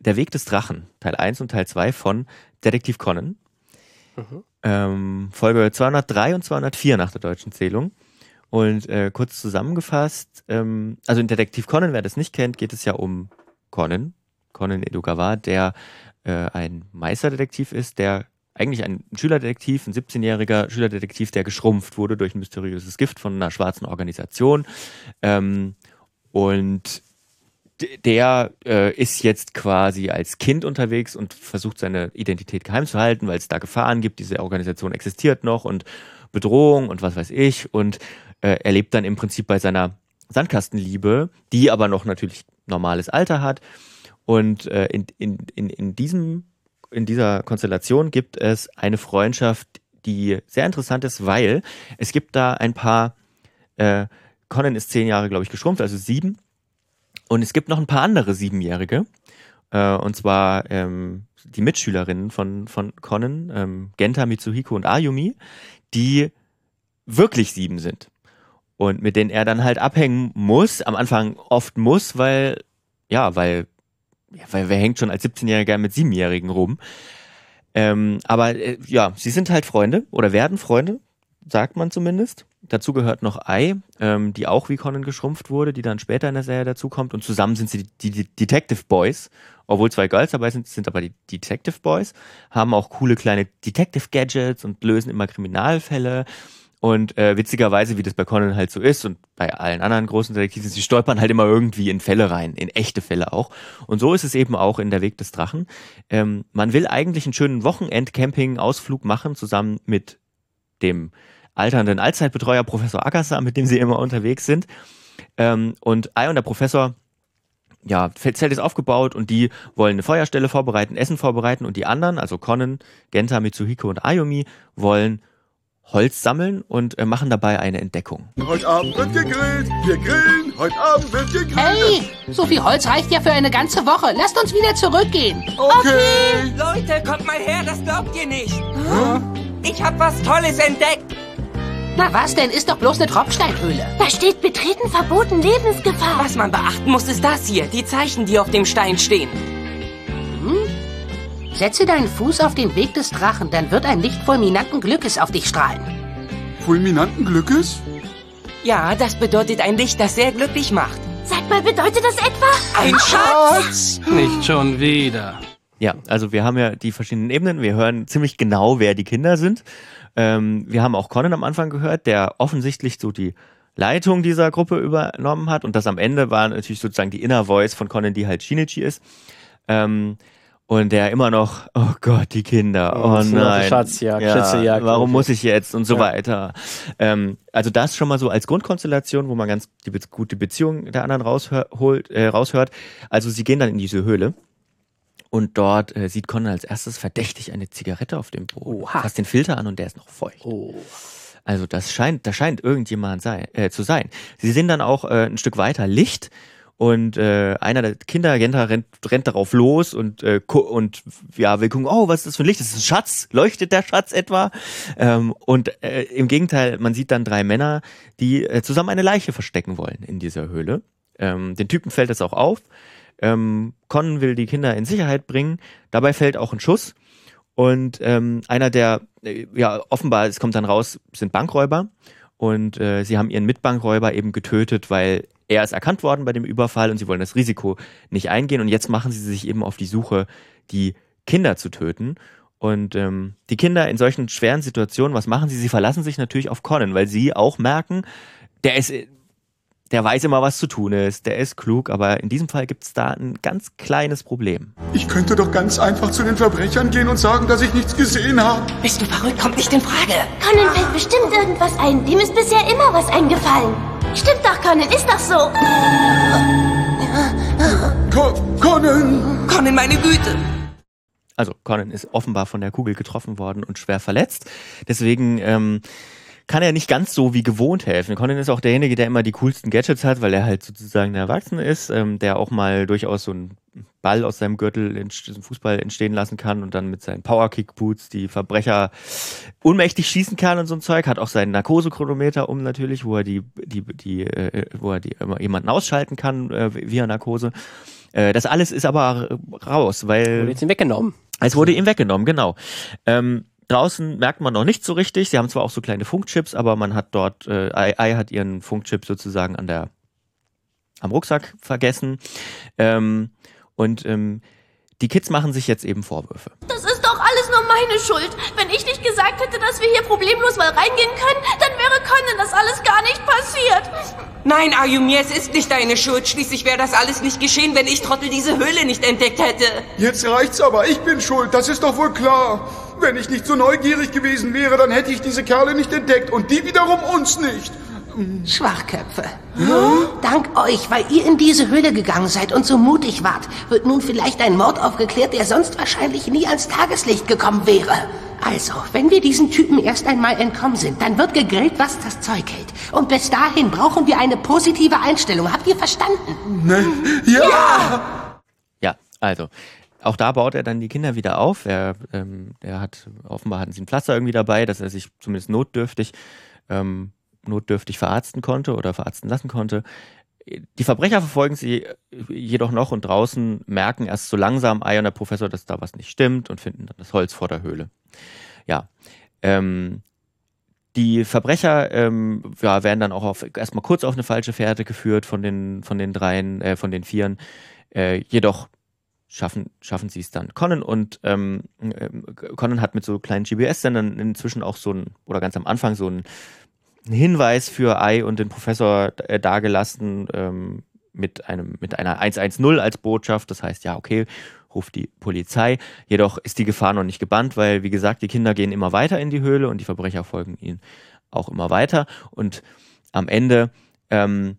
Der Weg des Drachen, Teil 1 und Teil 2 von Detektiv Conan. Ähm, Folge 203 und 204 nach der deutschen Zählung. Und äh, kurz zusammengefasst, ähm, also in Detektiv Conan, wer das nicht kennt, geht es ja um Conan, Conan Edogawa, der äh, ein Meisterdetektiv ist, der eigentlich ein Schülerdetektiv, ein 17-jähriger Schülerdetektiv, der geschrumpft wurde durch ein mysteriöses Gift von einer schwarzen Organisation. Ähm, und der äh, ist jetzt quasi als Kind unterwegs und versucht seine Identität geheim zu halten, weil es da Gefahren gibt. Diese Organisation existiert noch und Bedrohung und was weiß ich. Und äh, er lebt dann im Prinzip bei seiner Sandkastenliebe, die aber noch natürlich normales Alter hat. Und äh, in, in, in, in, diesem, in dieser Konstellation gibt es eine Freundschaft, die sehr interessant ist, weil es gibt da ein paar, äh, Conan ist zehn Jahre, glaube ich, geschrumpft, also sieben. Und es gibt noch ein paar andere Siebenjährige. Äh, und zwar ähm, die Mitschülerinnen von, von Conan, ähm, Genta, Mitsuhiko und Ayumi, die wirklich sieben sind. Und mit denen er dann halt abhängen muss, am Anfang oft muss, weil, ja, weil, ja, weil wer hängt schon als 17-Jähriger mit Siebenjährigen rum? Ähm, aber äh, ja, sie sind halt Freunde oder werden Freunde, sagt man zumindest. Dazu gehört noch Ai, ähm, die auch wie Conan geschrumpft wurde, die dann später in der Serie dazukommt. Und zusammen sind sie die, die, Detective Boys. Obwohl zwei Girls dabei sind, sind aber die Detective Boys. Haben auch coole kleine Detective Gadgets und lösen immer Kriminalfälle. Und äh, witzigerweise, wie das bei Conan halt so ist und bei allen anderen großen Detektiven, sie stolpern halt immer irgendwie in Fälle rein, in echte Fälle auch. Und so ist es eben auch in der Weg des Drachen. Ähm, man will eigentlich einen schönen Wochenend-Camping-Ausflug machen, zusammen mit dem alternden Allzeitbetreuer Professor Akasa, mit dem sie immer unterwegs sind. Ähm, und Ai und der Professor ja, Zelt ist aufgebaut und die wollen eine Feuerstelle vorbereiten, Essen vorbereiten und die anderen, also Konnen, Genta, Mitsuhiko und Ayumi, wollen Holz sammeln und äh, machen dabei eine Entdeckung. Heute Abend wird gegrillt, wir grillen, heute Abend wird gegrillt. Hey, so viel Holz reicht ja für eine ganze Woche. Lasst uns wieder zurückgehen. Okay. Leute, kommt mal her, das glaubt ihr nicht. Hm? Ich hab was Tolles entdeckt. Na was denn? Ist doch bloß eine Tropfsteinhöhle. Da steht betreten verboten Lebensgefahr. Was man beachten muss, ist das hier. Die Zeichen, die auf dem Stein stehen. Setze deinen Fuß auf den Weg des Drachen, dann wird ein Licht fulminanten Glückes auf dich strahlen. Fulminanten Glückes? Ja, das bedeutet ein Licht, das sehr glücklich macht. Sag mal, bedeutet das etwa? Ein Schatz! Nicht schon wieder. Ja, also wir haben ja die verschiedenen Ebenen. Wir hören ziemlich genau, wer die Kinder sind. Ähm, wir haben auch Conan am Anfang gehört, der offensichtlich so die Leitung dieser Gruppe übernommen hat. Und das am Ende war natürlich sozusagen die Inner Voice von Conan, die halt Shinichi ist. Ähm, und der immer noch, oh Gott, die Kinder, oh, oh nein, Schatzjagd, ja, Schätzejagd, warum muss ich jetzt und so Ja. weiter. Ähm, also das schon mal so als Grundkonstellation, wo man ganz die be gute Beziehung der anderen raushört, äh, raushört. Also sie gehen dann in diese Höhle und dort äh, sieht Conan als erstes verdächtig eine Zigarette auf dem Boden. Oha. Fasst den Filter an und der ist noch feucht. Oh. Also das scheint, da scheint irgendjemand sei, äh, zu sein. Sie sehen dann auch äh, ein Stück weiter Licht und äh, einer der Kinderagenter rennt, rennt darauf los und äh, und ja, wir gucken, oh, was ist das für ein Licht? Das ist ein Schatz. Leuchtet der Schatz etwa? Ähm, und äh, im Gegenteil, man sieht dann drei Männer, die äh, zusammen eine Leiche verstecken wollen in dieser Höhle. Ähm, den Typen fällt es auch auf. Ähm, Conan will die Kinder in Sicherheit bringen. Dabei fällt auch ein Schuss. Und ähm, einer der, äh, ja, offenbar, es kommt dann raus, sind Bankräuber. Und äh, sie haben ihren Mitbankräuber eben getötet, weil er ist erkannt worden bei dem Überfall und sie wollen das Risiko nicht eingehen. Und jetzt machen sie sich eben auf die Suche, die Kinder zu töten. Und ähm, die Kinder in solchen schweren Situationen, was machen sie? Sie verlassen sich natürlich auf Conan, weil sie auch merken, der ist, der weiß immer, was zu tun ist, der ist klug, aber in diesem Fall gibt es da ein ganz kleines Problem. Ich könnte doch ganz einfach zu den Verbrechern gehen und sagen, dass ich nichts gesehen habe. Bist du verrückt? Kommt nicht in Frage. Conan fällt bestimmt irgendwas ein. Dem ist bisher immer was eingefallen. Stimmt doch, Conan, ist doch so. Co Conan! Conan, meine Güte. Also Conan ist offenbar von der Kugel getroffen worden und schwer verletzt. Deswegen ähm, kann er nicht ganz so wie gewohnt helfen. Conan ist auch derjenige, der immer die coolsten Gadgets hat, weil er halt sozusagen der Erwachsene ist, ähm, der auch mal durchaus so einen Ball aus seinem Gürtel in diesem Fußball entstehen lassen kann und dann mit seinen Powerkick-Boots die Verbrecher ohnmächtig schießen kann und so ein Zeug. Hat auch seinen Narkosechronometer um natürlich, wo er die, die, die, äh, wo er die immer jemanden ausschalten kann äh, via Narkose. Äh, das alles ist aber raus, weil Wurde jetzt ihn weggenommen. es wurde ihm weggenommen, genau. Ähm, draußen merkt man noch nicht so richtig. Sie haben zwar auch so kleine Funkchips, aber man hat dort, äh, Ai Ai hat ihren Funkchip sozusagen an der, am Rucksack vergessen. Ähm, und ähm, die Kids machen sich jetzt eben Vorwürfe. Das ist doch alles nur meine Schuld. Wenn ich nicht gesagt hätte, dass wir hier problemlos mal reingehen können, dann wäre Conan das alles gar nicht passiert. Nein, Ayumi, es ist nicht deine Schuld. Schließlich wäre das alles nicht geschehen, wenn ich Trottel diese Höhle nicht entdeckt hätte. Jetzt reicht's aber, ich bin schuld, das ist doch wohl klar. Wenn ich nicht so neugierig gewesen wäre, dann hätte ich diese Kerle nicht entdeckt und die wiederum uns nicht. Schwachköpfe. Dank euch, weil ihr in diese Höhle gegangen seid und so mutig wart, wird nun vielleicht ein Mord aufgeklärt, der sonst wahrscheinlich nie ans Tageslicht gekommen wäre. Also, wenn wir diesen Typen erst einmal entkommen sind, dann wird gegrillt, was das Zeug hält. Und bis dahin brauchen wir eine positive Einstellung. Habt ihr verstanden? Ne? Ja! Ja, also. Auch da baut er dann die Kinder wieder auf. Er, ähm, er hat, offenbar hatten sie ein Pflaster irgendwie dabei, dass er sich zumindest notdürftig, ähm, notdürftig verarzten konnte oder verarzten lassen konnte. Die Verbrecher verfolgen sie jedoch noch und draußen merken erst so langsam Ei und der Professor, dass da was nicht stimmt und finden dann das Holz vor der Höhle. Ja. Ähm, die Verbrecher ähm, ja, werden dann auch erstmal kurz auf eine falsche Fährte geführt von den, von den dreien, äh, von den vieren. Äh, jedoch schaffen, schaffen sie es dann. Conan und ähm, äh, Conan hat mit so kleinen GBS-Sendern inzwischen auch so ein, oder ganz am Anfang so ein Hinweis für Ei und den Professor äh, dargelassen ähm, mit einem mit einer 110 als Botschaft. Das heißt, ja, okay, ruft die Polizei. Jedoch ist die Gefahr noch nicht gebannt, weil, wie gesagt, die Kinder gehen immer weiter in die Höhle und die Verbrecher folgen ihnen auch immer weiter. Und am Ende ähm,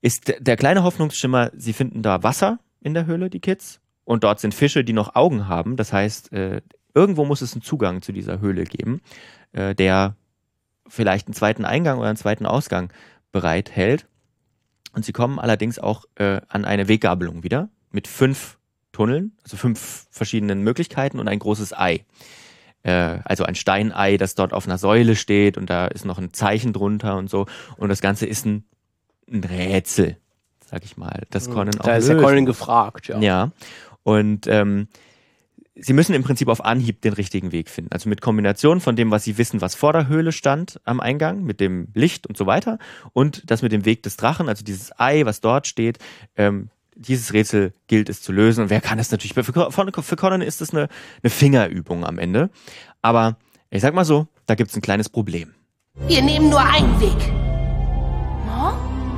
ist der kleine Hoffnungsschimmer, sie finden da Wasser in der Höhle, die Kids, und dort sind Fische, die noch Augen haben. Das heißt, äh, irgendwo muss es einen Zugang zu dieser Höhle geben, äh, der vielleicht einen zweiten Eingang oder einen zweiten Ausgang bereithält. Und sie kommen allerdings auch äh, an eine Weggabelung wieder mit fünf Tunneln, also fünf verschiedenen Möglichkeiten und ein großes Ei. Äh, also ein Steinei, das dort auf einer Säule steht und da ist noch ein Zeichen drunter und so. Und das Ganze ist ein, ein Rätsel, sag ich mal. Das Conan Da auch ist der. Conan gefragt, ja. Ja. Und ähm, sie müssen im Prinzip auf Anhieb den richtigen Weg finden. Also mit Kombination von dem, was sie wissen, was vor der Höhle stand am Eingang, mit dem Licht und so weiter, und das mit dem Weg des Drachen, also dieses Ei, was dort steht, ähm, dieses Rätsel gilt es zu lösen. Und wer kann das natürlich? Für, für Conan ist das eine, eine Fingerübung am Ende. Aber ich sag mal so, da gibt's ein kleines Problem. Wir nehmen nur einen Weg.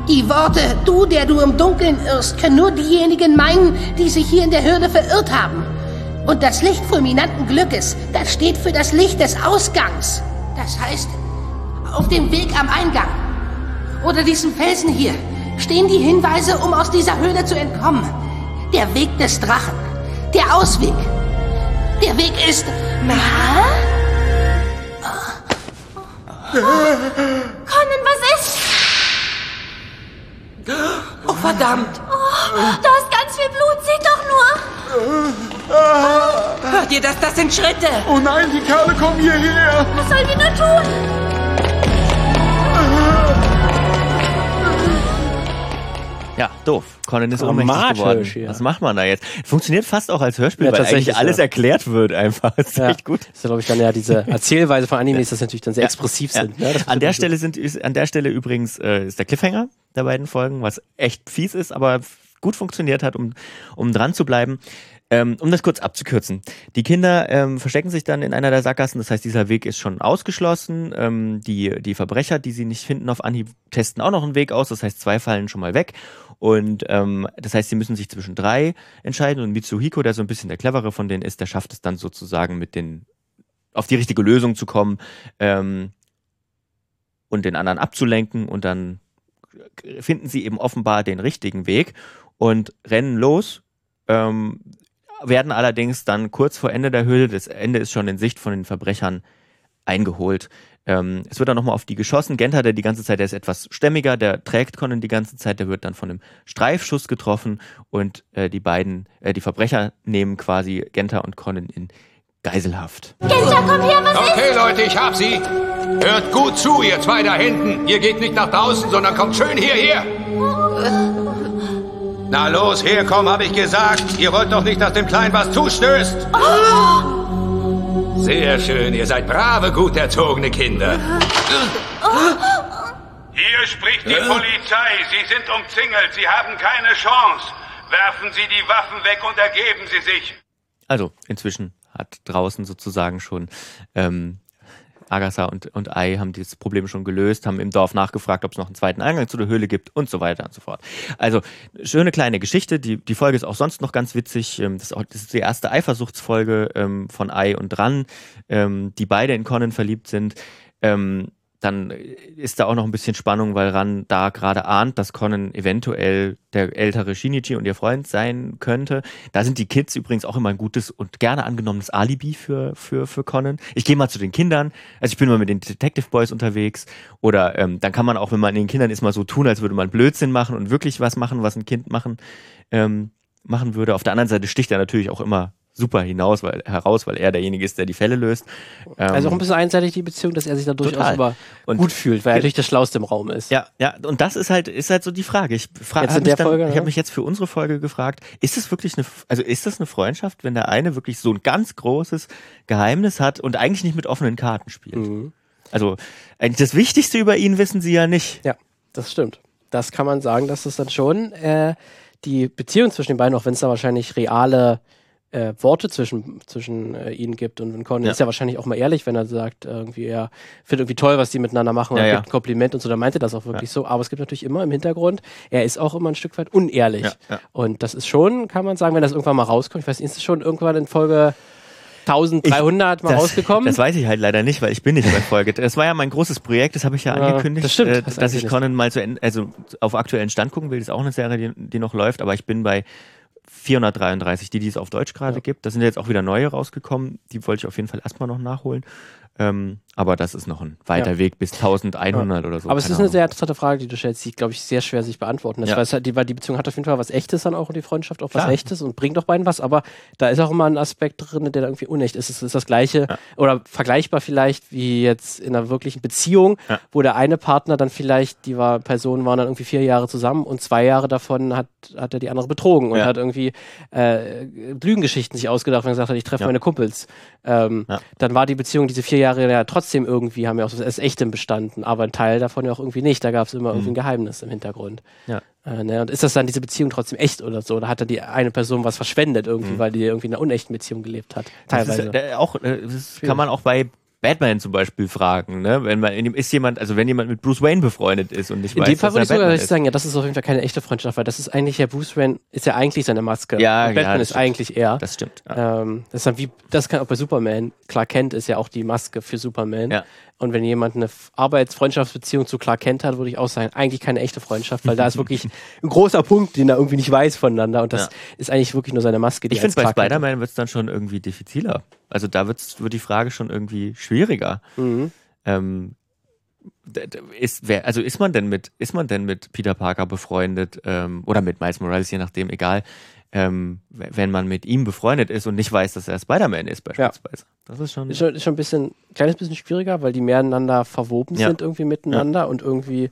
Die Worte, du, der du im Dunkeln irrst, können nur diejenigen meinen, die sich hier in der Hürde verirrt haben. Und das Licht fulminanten Glückes, das steht für das Licht des Ausgangs. Das heißt, auf dem Weg am Eingang oder diesem Felsen hier stehen die Hinweise, um aus dieser Höhle zu entkommen. Der Weg des Drachen. Der Ausweg. Der Weg ist... Conan, was ist? Oh, verdammt. Oh, da ist ganz viel Blut. Seht doch nur. Hört ihr das? Das sind Schritte. Oh nein, die Kerle kommen hierher. Was sollen wir nur tun? Ja, doof. Conan ist ohnmächtig geworden. ja. Was macht man da jetzt? Funktioniert fast auch als Hörspiel, Ja, weil tatsächlich, eigentlich alles ja. erklärt wird einfach. Das ist Ja. echt gut. Das ist, glaube ich, dann ja diese Erzählweise von Animes, dass natürlich dann sehr expressiv sind. Ne? An der Stelle sind ist, an der Stelle übrigens äh, ist der Cliffhanger der beiden Folgen, was echt fies ist, aber gut funktioniert hat, um um dran zu bleiben. Ähm, um das kurz abzukürzen. Die Kinder ähm, verstecken sich dann in einer der Sackgassen, das heißt, dieser Weg ist schon ausgeschlossen. Ähm, die, die Verbrecher, die sie nicht finden auf Anhieb, testen auch noch einen Weg aus, das heißt, zwei fallen schon mal weg. Und ähm, das heißt, sie müssen sich zwischen drei entscheiden und Mitsuhiko, der so ein bisschen der clevere von denen ist, der schafft es dann sozusagen mit den auf die richtige Lösung zu kommen ähm, und den anderen abzulenken und dann finden sie eben offenbar den richtigen Weg und rennen los, ähm, werden allerdings dann kurz vor Ende der Höhle, das Ende ist schon in Sicht von den Verbrechern eingeholt. Ähm, es wird dann nochmal auf die geschossen. Genta, der die ganze Zeit, der ist etwas stämmiger, der trägt Conan die ganze Zeit, der wird dann von einem Streifschuss getroffen und äh, die beiden, äh, die Verbrecher nehmen quasi Genta und Conan in Geiselhaft. Genta, komm her, was ist? Okay, Leute, ich hab sie. Hört gut zu, ihr zwei da hinten. Ihr geht nicht nach draußen, sondern kommt schön hierher. Na los, herkommen, hab ich gesagt. Ihr wollt doch nicht, dass dem Kleinen was zustößt. Sehr schön, ihr seid brave, gut erzogene Kinder. Hier spricht die Polizei. Sie sind umzingelt. Sie haben keine Chance. Werfen Sie die Waffen weg und ergeben Sie sich. Also inzwischen hat draußen sozusagen schon ähm, Agatha und, und Ai haben dieses Problem schon gelöst, haben im Dorf nachgefragt, ob es noch einen zweiten Eingang zu der Höhle gibt und so weiter und so fort. Also schöne kleine Geschichte. Die, die Folge ist auch sonst noch ganz witzig. Ähm, Das ist, auch, das ist die erste Eifersuchtsfolge ähm, von Ai und Dran, ähm, die beide in Conan verliebt sind. Ähm, dann ist da auch noch ein bisschen Spannung, weil Ran da gerade ahnt, dass Conan eventuell der ältere Shinichi und ihr Freund sein könnte. Da sind die Kids übrigens auch immer ein gutes und gerne angenommenes Alibi für, für, für Conan. Ich gehe mal zu den Kindern, also ich bin mal mit den Detective Boys unterwegs oder ähm, dann kann man auch, wenn man den Kindern ist, mal so tun, als würde man Blödsinn machen und wirklich was machen, was ein Kind machen, ähm, machen würde. Auf der anderen Seite sticht er natürlich auch immer super hinaus, weil, heraus, weil er derjenige ist, der die Fälle löst. Ähm, also auch ein bisschen einseitig die Beziehung, dass er sich da durchaus immer und gut fühlt, weil er natürlich der Schlauste im Raum ist. Ja, ja, und das ist halt, ist halt so die Frage. Ich frage habe mich, Folge, ich ne? hab mich jetzt für unsere Folge gefragt, ist es wirklich eine, also ist das eine Freundschaft, wenn der eine wirklich so ein ganz großes Geheimnis hat und eigentlich nicht mit offenen Karten spielt? Mhm. Also eigentlich das Wichtigste über ihn wissen sie ja nicht. Ja, das stimmt. Das kann man sagen, dass das dann schon äh, die Beziehung zwischen den beiden, auch wenn es da wahrscheinlich reale äh, Worte zwischen, zwischen äh, ihnen gibt. Und Conan ja. ist ja wahrscheinlich auch mal ehrlich, wenn er sagt, irgendwie, er findet irgendwie toll, was die miteinander machen, ja, ja. gibt ein Kompliment und so, dann meint er das auch wirklich so. Aber es gibt natürlich immer im Hintergrund, er ist auch immer ein Stück weit unehrlich. Und das ist schon, kann man sagen, wenn das irgendwann mal rauskommt, ich weiß nicht, ist es schon irgendwann in Folge 1300 ich, mal das, rausgekommen? Das weiß ich halt leider nicht, weil ich bin nicht bei Folge. Das war ja mein großes Projekt, das habe ich ja, ja angekündigt, das stimmt, äh, das dass ich Conan mal Ende, also auf aktuellen Stand gucken will. Das ist auch eine Serie, die, die noch läuft, aber ich bin bei 433, die, die es auf Deutsch gerade ja. gibt. Da sind jetzt auch wieder neue rausgekommen. Die wollte ich auf jeden Fall erstmal noch nachholen. Ähm, aber das ist noch ein weiter ja. Weg bis 1100 ja. oder so. Aber es ist eine sehr interessante Frage, die du stellst, die, glaube ich, sehr schwer sich beantworten lässt. Ja. Weil, halt, die, weil die Beziehung hat auf jeden Fall was Echtes dann auch und die Freundschaft auch Klar. was Echtes und bringt auch beiden was. Aber da ist auch immer ein Aspekt drin, der da irgendwie unecht ist. Es ist das Gleiche oder vergleichbar vielleicht wie jetzt in einer wirklichen Beziehung, wo der eine Partner dann vielleicht, die war, Personen waren dann irgendwie vier Jahre zusammen und zwei Jahre davon hat, hat er die andere betrogen und hat irgendwie äh, Lügengeschichten sich ausgedacht, wenn er gesagt hat, ich treffe meine Kumpels. Ähm, Dann war die Beziehung diese vier Jahre Jahre ja trotzdem irgendwie, haben ja auch als echtem bestanden, aber ein Teil davon ja auch irgendwie nicht. Da gab es immer mhm. irgendwie ein Geheimnis im Hintergrund. Ja. Äh, ne? Und ist das dann diese Beziehung trotzdem echt oder so? Oder hat dann die eine Person was verschwendet irgendwie, mhm. weil die irgendwie in einer unechten Beziehung gelebt hat? Teilweise. Das ist, äh, auch, äh, das kann man auch bei Batman zum Beispiel fragen, ne? Wenn man ist jemand, also wenn jemand mit Bruce Wayne befreundet ist und nicht In weiß, dem Fall würde ich sogar ist. sagen, ja, das ist auf jeden Fall keine echte Freundschaft, weil das ist eigentlich ja Bruce Wayne ist ja eigentlich seine Maske. Ja, und Batman ja, ist stimmt. eigentlich er. Das stimmt. Ja. Ähm, das ist dann wie, das kann auch bei Superman. Clark Kent ist ja auch die Maske für Superman. Ja. Und wenn jemand eine Arbeits-Freundschaftsbeziehung zu Clark Kent hat, würde ich auch sagen, eigentlich keine echte Freundschaft, weil da ist wirklich ein großer Punkt, den er irgendwie nicht weiß voneinander. Und das ja. ist eigentlich wirklich nur seine Maske. Die ich finde, bei Spider-Man wird es dann schon irgendwie diffiziler. Also da wird's, wird die Frage schon irgendwie schwieriger. Mhm. Ähm, ist, wer, also ist man denn mit, ist man denn mit Peter Parker befreundet ähm, oder mit Miles Morales, je nachdem, egal, ähm, wenn man mit ihm befreundet ist und nicht weiß, dass er Spider-Man ist, beispielsweise. Ja. Das ist schon, ist schon, ist schon ein bisschen, kleines bisschen schwieriger, weil die miteinander verwoben ja. sind irgendwie miteinander ja. und irgendwie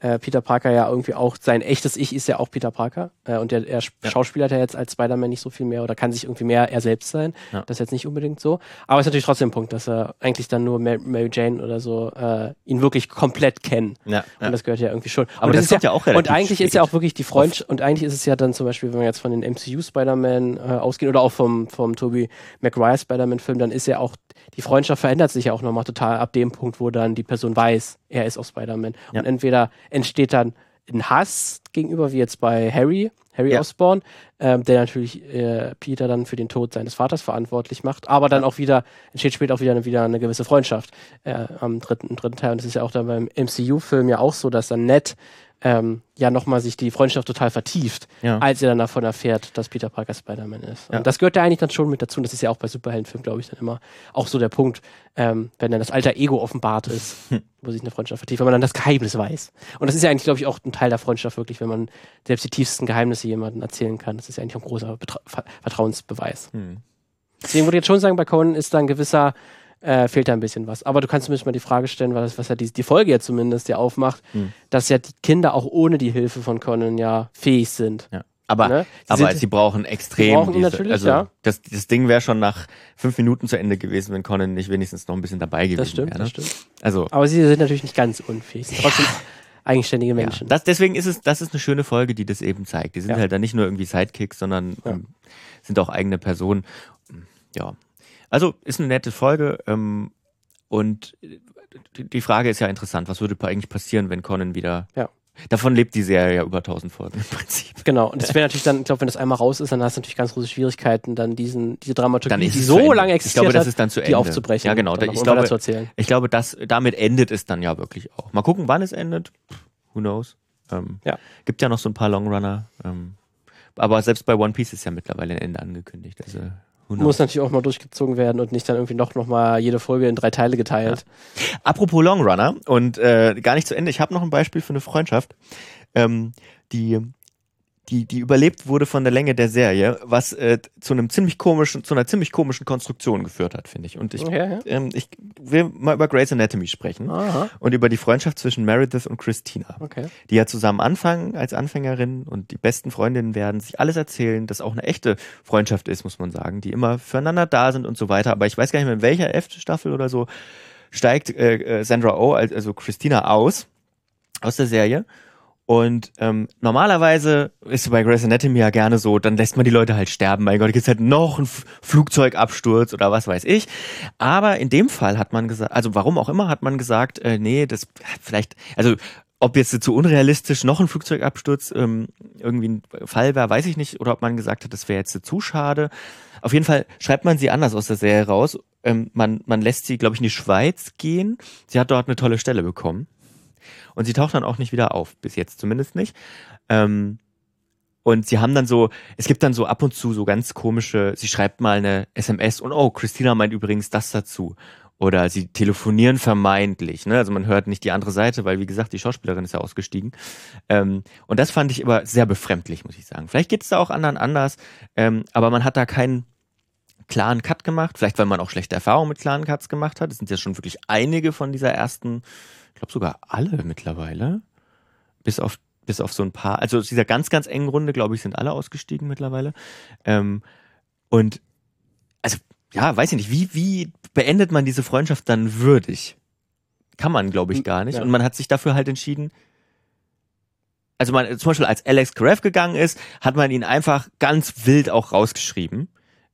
äh, Peter Parker ja irgendwie auch sein echtes Ich ist ja auch Peter Parker. Äh, und der, er ja. schauspielert ja jetzt als Spider-Man nicht so viel mehr oder kann sich irgendwie mehr er selbst sein. Ja. Das ist jetzt nicht unbedingt so. Aber es ist natürlich trotzdem ein Punkt, dass er eigentlich dann nur Mary Jane oder so äh, ihn wirklich komplett kennen. Ja, und das gehört ja irgendwie schon. Aber und das, das ist ja, auch Und eigentlich ist ja auch wirklich die Freundschaft, und eigentlich ist es ja dann zum Beispiel, wenn wir jetzt von den MCU Spider-Man äh, ausgehen oder auch vom, vom Tobey Maguire Spider-Man-Film, dann ist ja auch die Freundschaft verändert sich ja auch nochmal total ab dem Punkt, wo dann die Person weiß, er ist auch Spider-Man. Ja. Und entweder entsteht dann ein Hass gegenüber, wie jetzt bei Harry, Harry ja. Osborn, ähm, der natürlich äh, Peter dann für den Tod seines Vaters verantwortlich macht, aber dann auch wieder, entsteht später auch wieder eine, wieder eine gewisse Freundschaft äh, am dritten, im dritten Teil. Und das ist ja auch dann beim MCU-Film ja auch so, dass dann Ned ähm, ja nochmal sich die Freundschaft total vertieft, ja. als er dann davon erfährt, dass Peter Parker Spider-Man ist. Ja. Und das gehört ja eigentlich dann schon mit dazu. Und das ist ja auch bei Superheldenfilmen, glaube ich, dann immer auch so der Punkt, ähm, wenn dann das alter Ego offenbart ist, hm. wo sich eine Freundschaft vertieft, wenn man dann das Geheimnis weiß. Und das ist ja eigentlich, glaube ich, auch ein Teil der Freundschaft wirklich, wenn man selbst die tiefsten Geheimnisse jemandem erzählen kann. Das ist ja eigentlich auch ein großer Betra Vertrauensbeweis. Hm. Deswegen würde ich jetzt schon sagen, bei Conan ist da ein gewisser äh, fehlt da ein bisschen was. Aber du kannst zumindest mal die Frage stellen, was, was ja die, die Folge jetzt zumindest ja aufmacht, hm. dass ja die Kinder auch ohne die Hilfe von Conan ja fähig sind. Ja. Aber, ne? sie, aber sie brauchen extrem. Sie brauchen diese, natürlich, also ja. das, das Ding wäre schon nach fünf Minuten zu Ende gewesen, wenn Conan nicht wenigstens noch ein bisschen dabei gewesen wäre. Das stimmt, wär, ne? das stimmt. Also, aber sie sind natürlich nicht ganz unfähig. Sie sind trotzdem ja. eigenständige Menschen. Ja. Das, deswegen ist es, das ist eine schöne Folge, die das eben zeigt. Die sind halt dann nicht nur irgendwie Sidekicks, sondern ähm, sind auch eigene Personen. Ja. Also ist eine nette Folge. Ähm, und die Frage ist ja interessant, was würde eigentlich passieren, wenn Conan wieder. Ja. Davon lebt die Serie ja über 1000 Folgen im Prinzip. Genau, und das wäre natürlich dann, ich glaube, wenn das einmal raus ist, dann hast du natürlich ganz große Schwierigkeiten, dann diesen, diese Dramaturgie, die so lange Ich existiert glaube, das hat, ist dann zu die Ende. aufzubrechen. Ja, genau. Ich glaube, zu erzählen. ich glaube, das, damit endet es dann ja wirklich auch. Mal gucken, wann es endet. Who knows? Ähm, Ja. Gibt ja noch so ein paar Longrunner. Ähm, aber selbst bei One Piece ist ja mittlerweile ein Ende angekündigt. Also? Muss natürlich auch mal durchgezogen werden und nicht dann irgendwie noch, noch mal jede Folge in drei Teile geteilt. Apropos Longrunner und äh, gar nicht zu Ende. Ich habe noch ein Beispiel für eine Freundschaft, ähm, die, die, die überlebt wurde von der Länge der Serie, was äh, zu einem ziemlich komischen, zu einer ziemlich komischen Konstruktion geführt hat, finde ich. Und ich, Okay, ja. ähm, ich will mal über Grey's Anatomy sprechen Aha. und über die Freundschaft zwischen Meredith und Christina, Okay. die ja zusammen anfangen als Anfängerinnen und die besten Freundinnen werden, sich alles erzählen, das auch eine echte Freundschaft ist, muss man sagen, die immer füreinander da sind und so weiter. Aber ich weiß gar nicht mehr, in welcher F-Staffel oder so steigt äh, äh, Sandra Oh, als- also Christina, aus aus der Serie. Und ähm, normalerweise ist bei Grey's Anatomy ja gerne so, dann lässt man die Leute halt sterben. Mein Gott, gibt's halt noch einen F Flugzeugabsturz oder was weiß ich. Aber in dem Fall hat man gesagt, also warum auch immer, hat man gesagt, äh, nee, das vielleicht, also ob jetzt zu unrealistisch noch ein Flugzeugabsturz ähm, irgendwie ein Fall wäre, weiß ich nicht. Oder ob man gesagt hat, das wäre jetzt zu schade. Auf jeden Fall schreibt man sie anders aus der Serie raus. Ähm, man, man lässt sie, glaube ich, in die Schweiz gehen. Sie hat dort eine tolle Stelle bekommen. Und sie taucht dann auch nicht wieder auf, bis jetzt zumindest nicht. Ähm, und sie haben dann so, es gibt dann so ab und zu so ganz komische, sie schreibt mal eine SMS und oh, Christina meint übrigens das dazu. Oder sie telefonieren vermeintlich, ne? Also man hört nicht die andere Seite, weil wie gesagt, die Schauspielerin ist ja ausgestiegen. Ähm, und das fand ich aber sehr befremdlich, muss ich sagen. Vielleicht geht's da auch anderen anders, ähm, aber man hat da keinen klaren Cut gemacht. Vielleicht, weil man auch schlechte Erfahrungen mit klaren Cuts gemacht hat. Es sind ja schon wirklich einige von dieser ersten, ich glaube sogar alle mittlerweile. Bis auf, bis auf so ein paar. Also aus dieser ganz, ganz engen Runde, glaube ich, sind alle ausgestiegen mittlerweile. Ähm, und also, ja, weiß ich nicht, wie, wie beendet man diese Freundschaft dann würdig? Kann man, glaube ich, gar nicht. Ja. Und man hat sich dafür halt entschieden, also man, zum Beispiel als Alex Karev gegangen ist, hat man ihn einfach ganz wild auch rausgeschrieben.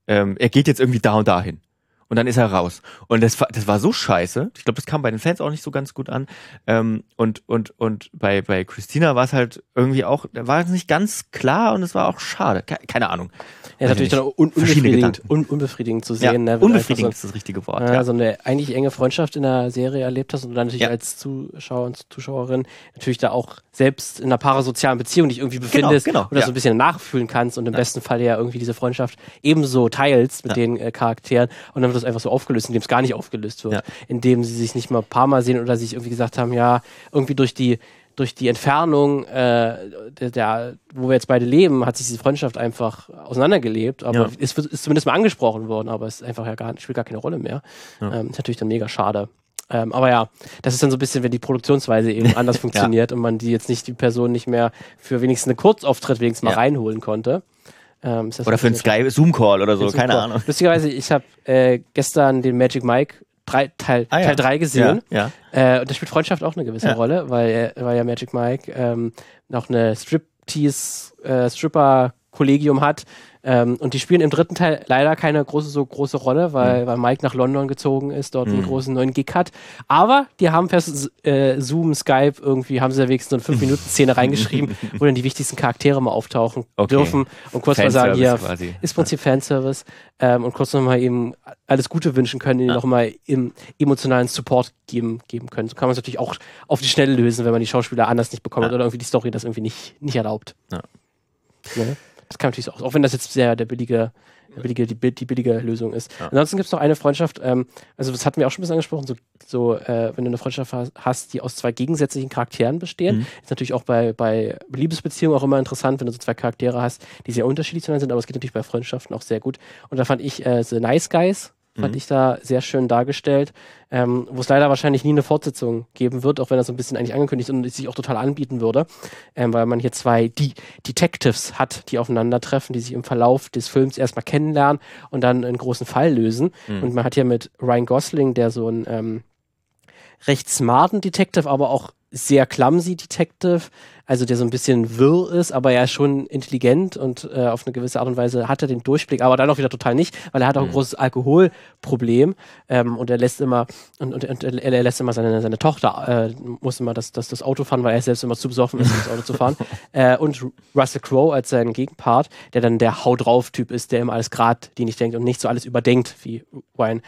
Ähm, er geht jetzt irgendwie da und dahin. Und dann ist er raus. Und das, war- das war so scheiße. Ich glaube, das kam bei den Fans auch nicht so ganz gut an. Ähm, und und, und bei, bei Christina war es halt irgendwie auch, da war es nicht ganz klar und es war auch schade. Ke keine Ahnung. Ja, natürlich ich dann un unbefriedigend, un unbefriedigend zu Ja, sehen. ne, wenn du unbefriedigend ist das richtige Wort. Ja, ja. so eine eigentlich enge Freundschaft in der Serie erlebt hast und dann natürlich Ja. als Zuschauer und Zuschauerin natürlich da auch selbst in einer parasozialen Beziehung dich irgendwie befindest genau, oder ja. so ein bisschen nachfühlen kannst und im besten Fall ja irgendwie diese Freundschaft ebenso teilst mit Ja. den äh, Charakteren und dann wird das einfach so aufgelöst, indem es gar nicht aufgelöst wird, Ja. indem sie sich nicht mal ein paar Mal sehen oder sich irgendwie gesagt haben, ja, irgendwie durch die durch die Entfernung, äh, der, der, wo wir jetzt beide leben, hat sich diese Freundschaft einfach auseinandergelebt. Aber Ja. es wird- ist zumindest mal angesprochen worden, aber es ist einfach ja gar, spielt gar keine Rolle mehr. Ja. Ähm, ist natürlich dann mega schade. Ähm, aber ja, das ist dann so ein bisschen, wenn die Produktionsweise eben anders funktioniert und man die jetzt nicht, die Person nicht mehr für wenigstens eine Kurzauftritt wenigstens mal Ja. reinholen konnte. Ähm, Oder für einen natürlich- Sky Zoom-Call oder so, keine. Ahnung. Lustigerweise, ich habe äh, gestern den Magic Mike drei, Teil, Ah, ja. Teil 3 gesehen. Ja, Äh, und da spielt Freundschaft auch eine gewisse Ja. Rolle, weil, weil ja Magic Mike ähm, noch eine Striptease, äh, Stripper-Kollegium hat. Ähm, und die spielen im dritten Teil leider keine große, so große Rolle, weil, weil Mike nach London gezogen ist, dort einen Mhm. großen neuen Gig hat. Aber die haben per äh, Zoom, Skype irgendwie, haben sie ja wenigstens so eine 5-Minuten-Szene reingeschrieben, wo dann die wichtigsten Charaktere mal auftauchen Okay. dürfen und kurz mal sagen, hier quasi. ist Prinzip Fanservice ähm, und kurz nochmal eben alles Gute wünschen können, ihnen Ja. nochmal im emotionalen Support geben, geben können. So kann man es natürlich auch auf die Schnelle lösen, wenn man die Schauspieler anders nicht bekommt Ja. oder irgendwie die Story das irgendwie nicht, nicht erlaubt. Ja. Das kann natürlich auch, auch wenn das jetzt sehr der billige, der billige, die, die billige Lösung ist. Ansonsten gibt es noch eine Freundschaft, ähm, also das hatten wir auch schon ein bisschen angesprochen, so, so äh, wenn du eine Freundschaft ha- hast, die aus zwei gegensätzlichen Charakteren bestehen, Mhm. ist natürlich auch bei, bei Liebesbeziehungen auch immer interessant, wenn du so zwei Charaktere hast, die sehr unterschiedlich zueinander sind, aber es geht natürlich bei Freundschaften auch sehr gut. Und da fand ich äh, The Nice Guys, fand Mhm. ich da sehr schön dargestellt, ähm, wo es leider wahrscheinlich nie eine Fortsetzung geben wird, auch wenn das so ein bisschen eigentlich angekündigt ist und sich auch total anbieten würde, ähm, weil man hier zwei die Detectives hat, die aufeinandertreffen, die sich im Verlauf des Films erstmal kennenlernen und dann einen großen Fall lösen. Mhm. Und man hat hier mit Ryan Gosling, der so ein ähm, recht smarten Detective, aber auch sehr clumsy Detective, also der so ein bisschen wirr ist, aber ja schon intelligent und äh, auf eine gewisse Art und Weise hat er den Durchblick, aber dann auch wieder total nicht, weil er hat auch ein Mhm. großes Alkoholproblem ähm, und er lässt immer und, und, und er, er lässt immer seine, seine Tochter äh, muss immer das, das, das Auto fahren, weil er selbst immer zu besoffen ist, um das Auto zu fahren. Äh, und Russell Crowe als sein Gegenpart, der dann der Hau drauf Typ ist, der immer alles geradlinig denkt und nicht so alles überdenkt wie Ryan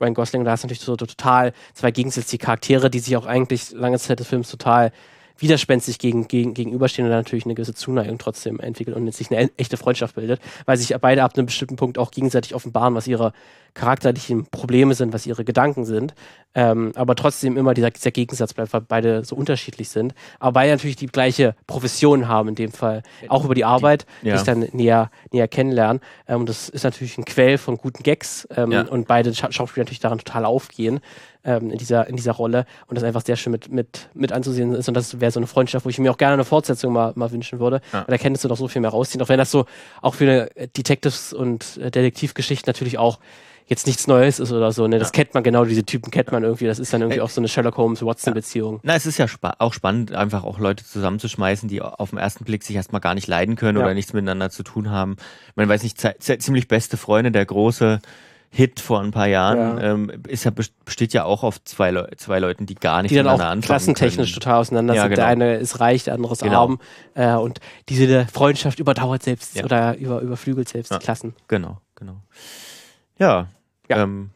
Ryan Gosling, da hast du natürlich so total zwei gegensätzliche Charaktere, die sich auch eigentlich lange Zeit des Films total widerspenstig gegen, gegen, gegenüberstehen und dann natürlich eine gewisse Zuneigung trotzdem entwickeln und sich eine e- echte Freundschaft bildet, weil sich beide ab einem bestimmten Punkt auch gegenseitig offenbaren, was ihre charakterlichen Probleme sind, was ihre Gedanken sind, ähm, aber trotzdem immer dieser, dieser Gegensatz bleibt, weil beide so unterschiedlich sind, aber beide natürlich die gleiche Profession haben in dem Fall, auch über die Arbeit, die, ja. sich dann näher, näher kennenlernen ähm, und das ist natürlich ein Quell von guten Gags ähm, Ja. und beide Scha Schauspieler natürlich daran total aufgehen ähm, in, dieser, in dieser Rolle und das einfach sehr schön mit, mit, mit anzusehen ist und das wäre so eine Freundschaft, wo ich mir auch gerne eine Fortsetzung mal, mal wünschen würde, Ja. weil da könntest du doch so viel mehr rausziehen, auch wenn das so auch für äh, Detectives- und äh, Detektivgeschichte natürlich auch jetzt nichts Neues ist oder so, ne? Das kennt man genau, diese Typen kennt man irgendwie, das ist dann irgendwie auch so eine Sherlock Holmes-Watson-Beziehung. Na, es ist ja spa auch spannend, einfach auch Leute zusammenzuschmeißen, die auf den ersten Blick sich erstmal gar nicht leiden können Ja. oder nichts miteinander zu tun haben. Man weiß nicht, ziemlich beste Freunde, der große Hit vor ein paar Jahren, Ja. ähm, ist ja, best- besteht ja auch auf zwei, Leu zwei Leuten, die gar nicht die dann auch klassentechnisch können. total auseinander Ja, sind. genau. Der eine ist reich, der andere ist Genau. arm. Äh, und diese Freundschaft überdauert selbst Ja. oder über, überflügelt selbst Ja. die Klassen. Genau, genau. Ja, Ähm,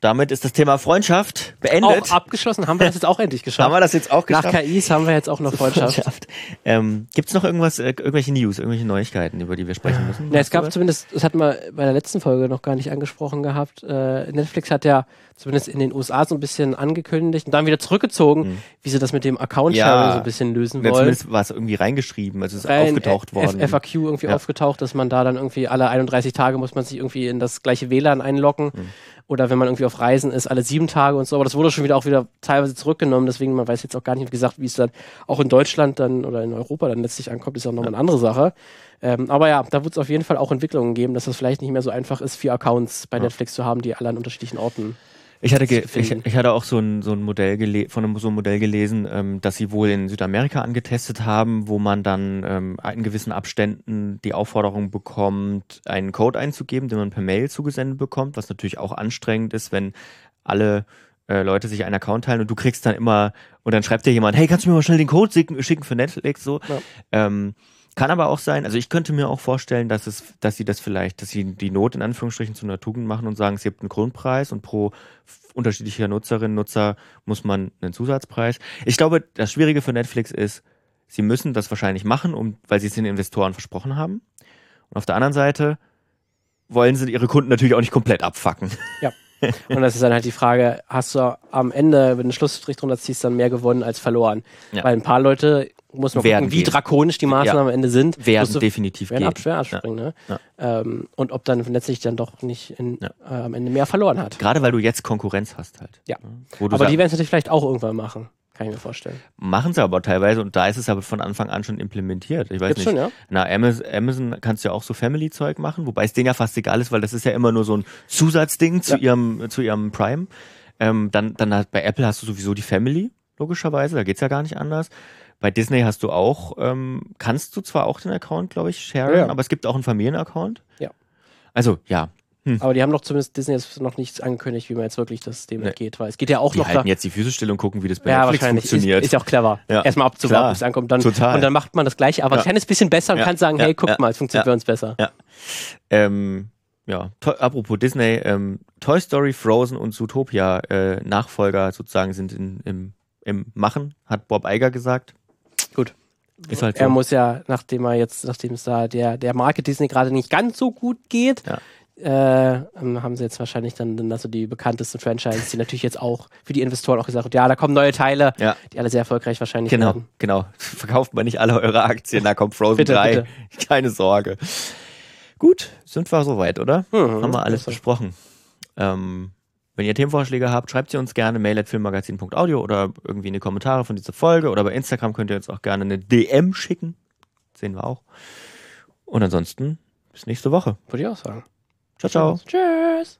damit ist das Thema Freundschaft beendet. Auch abgeschlossen, haben wir das jetzt auch endlich geschafft. Haben wir das jetzt auch geschafft? Nach KIs haben wir jetzt auch noch Freundschaft. Ähm, Gibt es noch irgendwas, äh, irgendwelche News, irgendwelche Neuigkeiten, über die wir sprechen müssen? Ja, es gab was? zumindest, das hatten wir bei der letzten Folge noch gar nicht angesprochen gehabt. Äh, Netflix hat ja zumindest in den USA so ein bisschen angekündigt und dann wieder zurückgezogen, wie sie das mit dem Account-Sharing Mhm. Ja. so ein bisschen lösen wollen. Zumindest war es irgendwie reingeschrieben, also es ist Rein aufgetaucht F- worden. FAQ irgendwie Ja. aufgetaucht, dass man da dann irgendwie alle 31 Tage muss man sich irgendwie in das gleiche WLAN einloggen. Mhm. Oder wenn man irgendwie auf Reisen ist, alle sieben Tage und so. Aber das wurde schon wieder auch wieder teilweise zurückgenommen. Deswegen, man weiß jetzt auch gar nicht, wie gesagt, wie es dann auch in Deutschland dann oder in Europa dann letztlich ankommt, ist auch nochmal eine andere Sache. Ähm, aber ja, da wird es auf jeden Fall auch Entwicklungen geben, dass das vielleicht nicht mehr so einfach ist, vier Accounts bei Netflix zu haben, die alle an unterschiedlichen Orten Ich hatte, ich, ich hatte auch so ein, so ein Modell von einem so einem Modell gelesen, ähm, dass sie wohl in Südamerika angetestet haben, wo man dann ähm, in gewissen Abständen die Aufforderung bekommt, einen Code einzugeben, den man per Mail zugesendet bekommt, was natürlich auch anstrengend ist, wenn alle äh, Leute sich einen Account teilen und du kriegst dann immer, und dann schreibt dir jemand, hey, kannst du mir mal schnell den Code schicken, für Netflix so. Ähm, kann aber auch sein, also ich könnte mir auch vorstellen, dass es, dass sie das vielleicht, dass sie die Not in Anführungsstrichen zu einer Tugend machen und sagen, es gibt einen Grundpreis und pro unterschiedlicher Nutzerin, Nutzer muss man einen Zusatzpreis. Ich glaube, das Schwierige für Netflix ist, sie müssen das wahrscheinlich machen, um, weil sie es den Investoren versprochen haben. Und auf der anderen Seite wollen sie ihre Kunden natürlich auch nicht komplett abfacken. Ja. Und das ist dann halt die Frage, hast du am Ende, wenn du einen Schlussstrich drunter ziehst, dann mehr gewonnen als verloren? Ja. Weil ein paar Leute, muss man Werden gucken, wie gehen. drakonisch die Maßnahmen Ja. am Ende sind. Werden du- definitiv werden gehen. abspringen, ne? Ja. Ähm, und ob dann letztlich dann doch nicht in, äh, am Ende mehr verloren hat. Gerade weil du jetzt Konkurrenz hast halt. Ja. Wo du Aber sag- die werden es natürlich vielleicht auch irgendwann machen. Kann ich mir vorstellen. Machen sie aber teilweise und da ist es aber von Anfang an schon implementiert. Ich weiß Gibt's nicht. schon, ja? Na, Amazon, Amazon kannst du ja auch so Family-Zeug machen, wobei es denen ja fast egal ist, weil das ist ja immer nur so ein Zusatzding zu ihrem, zu ihrem Prime. Ähm, dann, dann hat, bei Apple hast du sowieso die Family, logischerweise, da geht's ja gar nicht anders. Bei Disney hast du auch, ähm, kannst du zwar auch den Account, glaube ich, sharen, Ja, aber es gibt auch einen Familienaccount. Ja. Also, ja. Hm. Aber die haben doch zumindest Disney jetzt noch nichts angekündigt, wie man jetzt wirklich das dem Nee. entgeht. Weil es geht ja auch Die noch halten da- jetzt die Füße still und gucken, wie das bei ja, Netflix wahrscheinlich. Ist, funktioniert. ist ja auch clever. Ja. Erstmal abzuwarten, bis es ankommt. Dann, Total. Und dann macht man das Gleiche, aber Ja. ein kleines bisschen besser und Ja, kann sagen, hey, guck mal, es funktioniert bei uns besser. Ja. Ähm, ja, apropos Disney, ähm, Toy Story, Frozen und Zootopia äh, Nachfolger sozusagen sind in, im, im Machen, hat Bob Iger gesagt. Ist halt so. Er muss ja, nachdem er jetzt, nachdem es da der, der Marke Disney gerade nicht ganz so gut geht, äh, ähm, haben sie jetzt wahrscheinlich dann, dann also die bekanntesten Franchises, die natürlich jetzt auch für die Investoren auch gesagt haben, ja, da kommen neue Teile, Ja. die alle sehr erfolgreich wahrscheinlich Genau, werden. genau. Verkauft mal nicht alle eure Aktien, da kommt Frozen Bitte, 3. bitte. Keine Sorge. Gut, sind wir soweit, oder? Mhm, Haben wir alles besser. besprochen. Ähm, wenn ihr Themenvorschläge habt, schreibt sie uns gerne mail at filmmagazin.audio oder irgendwie in die Kommentare von dieser Folge oder bei Instagram könnt ihr uns auch gerne eine DM schicken. Sehen wir auch. Und ansonsten bis nächste Woche. Würde ich auch sagen. Ciao, ciao. Tschüss.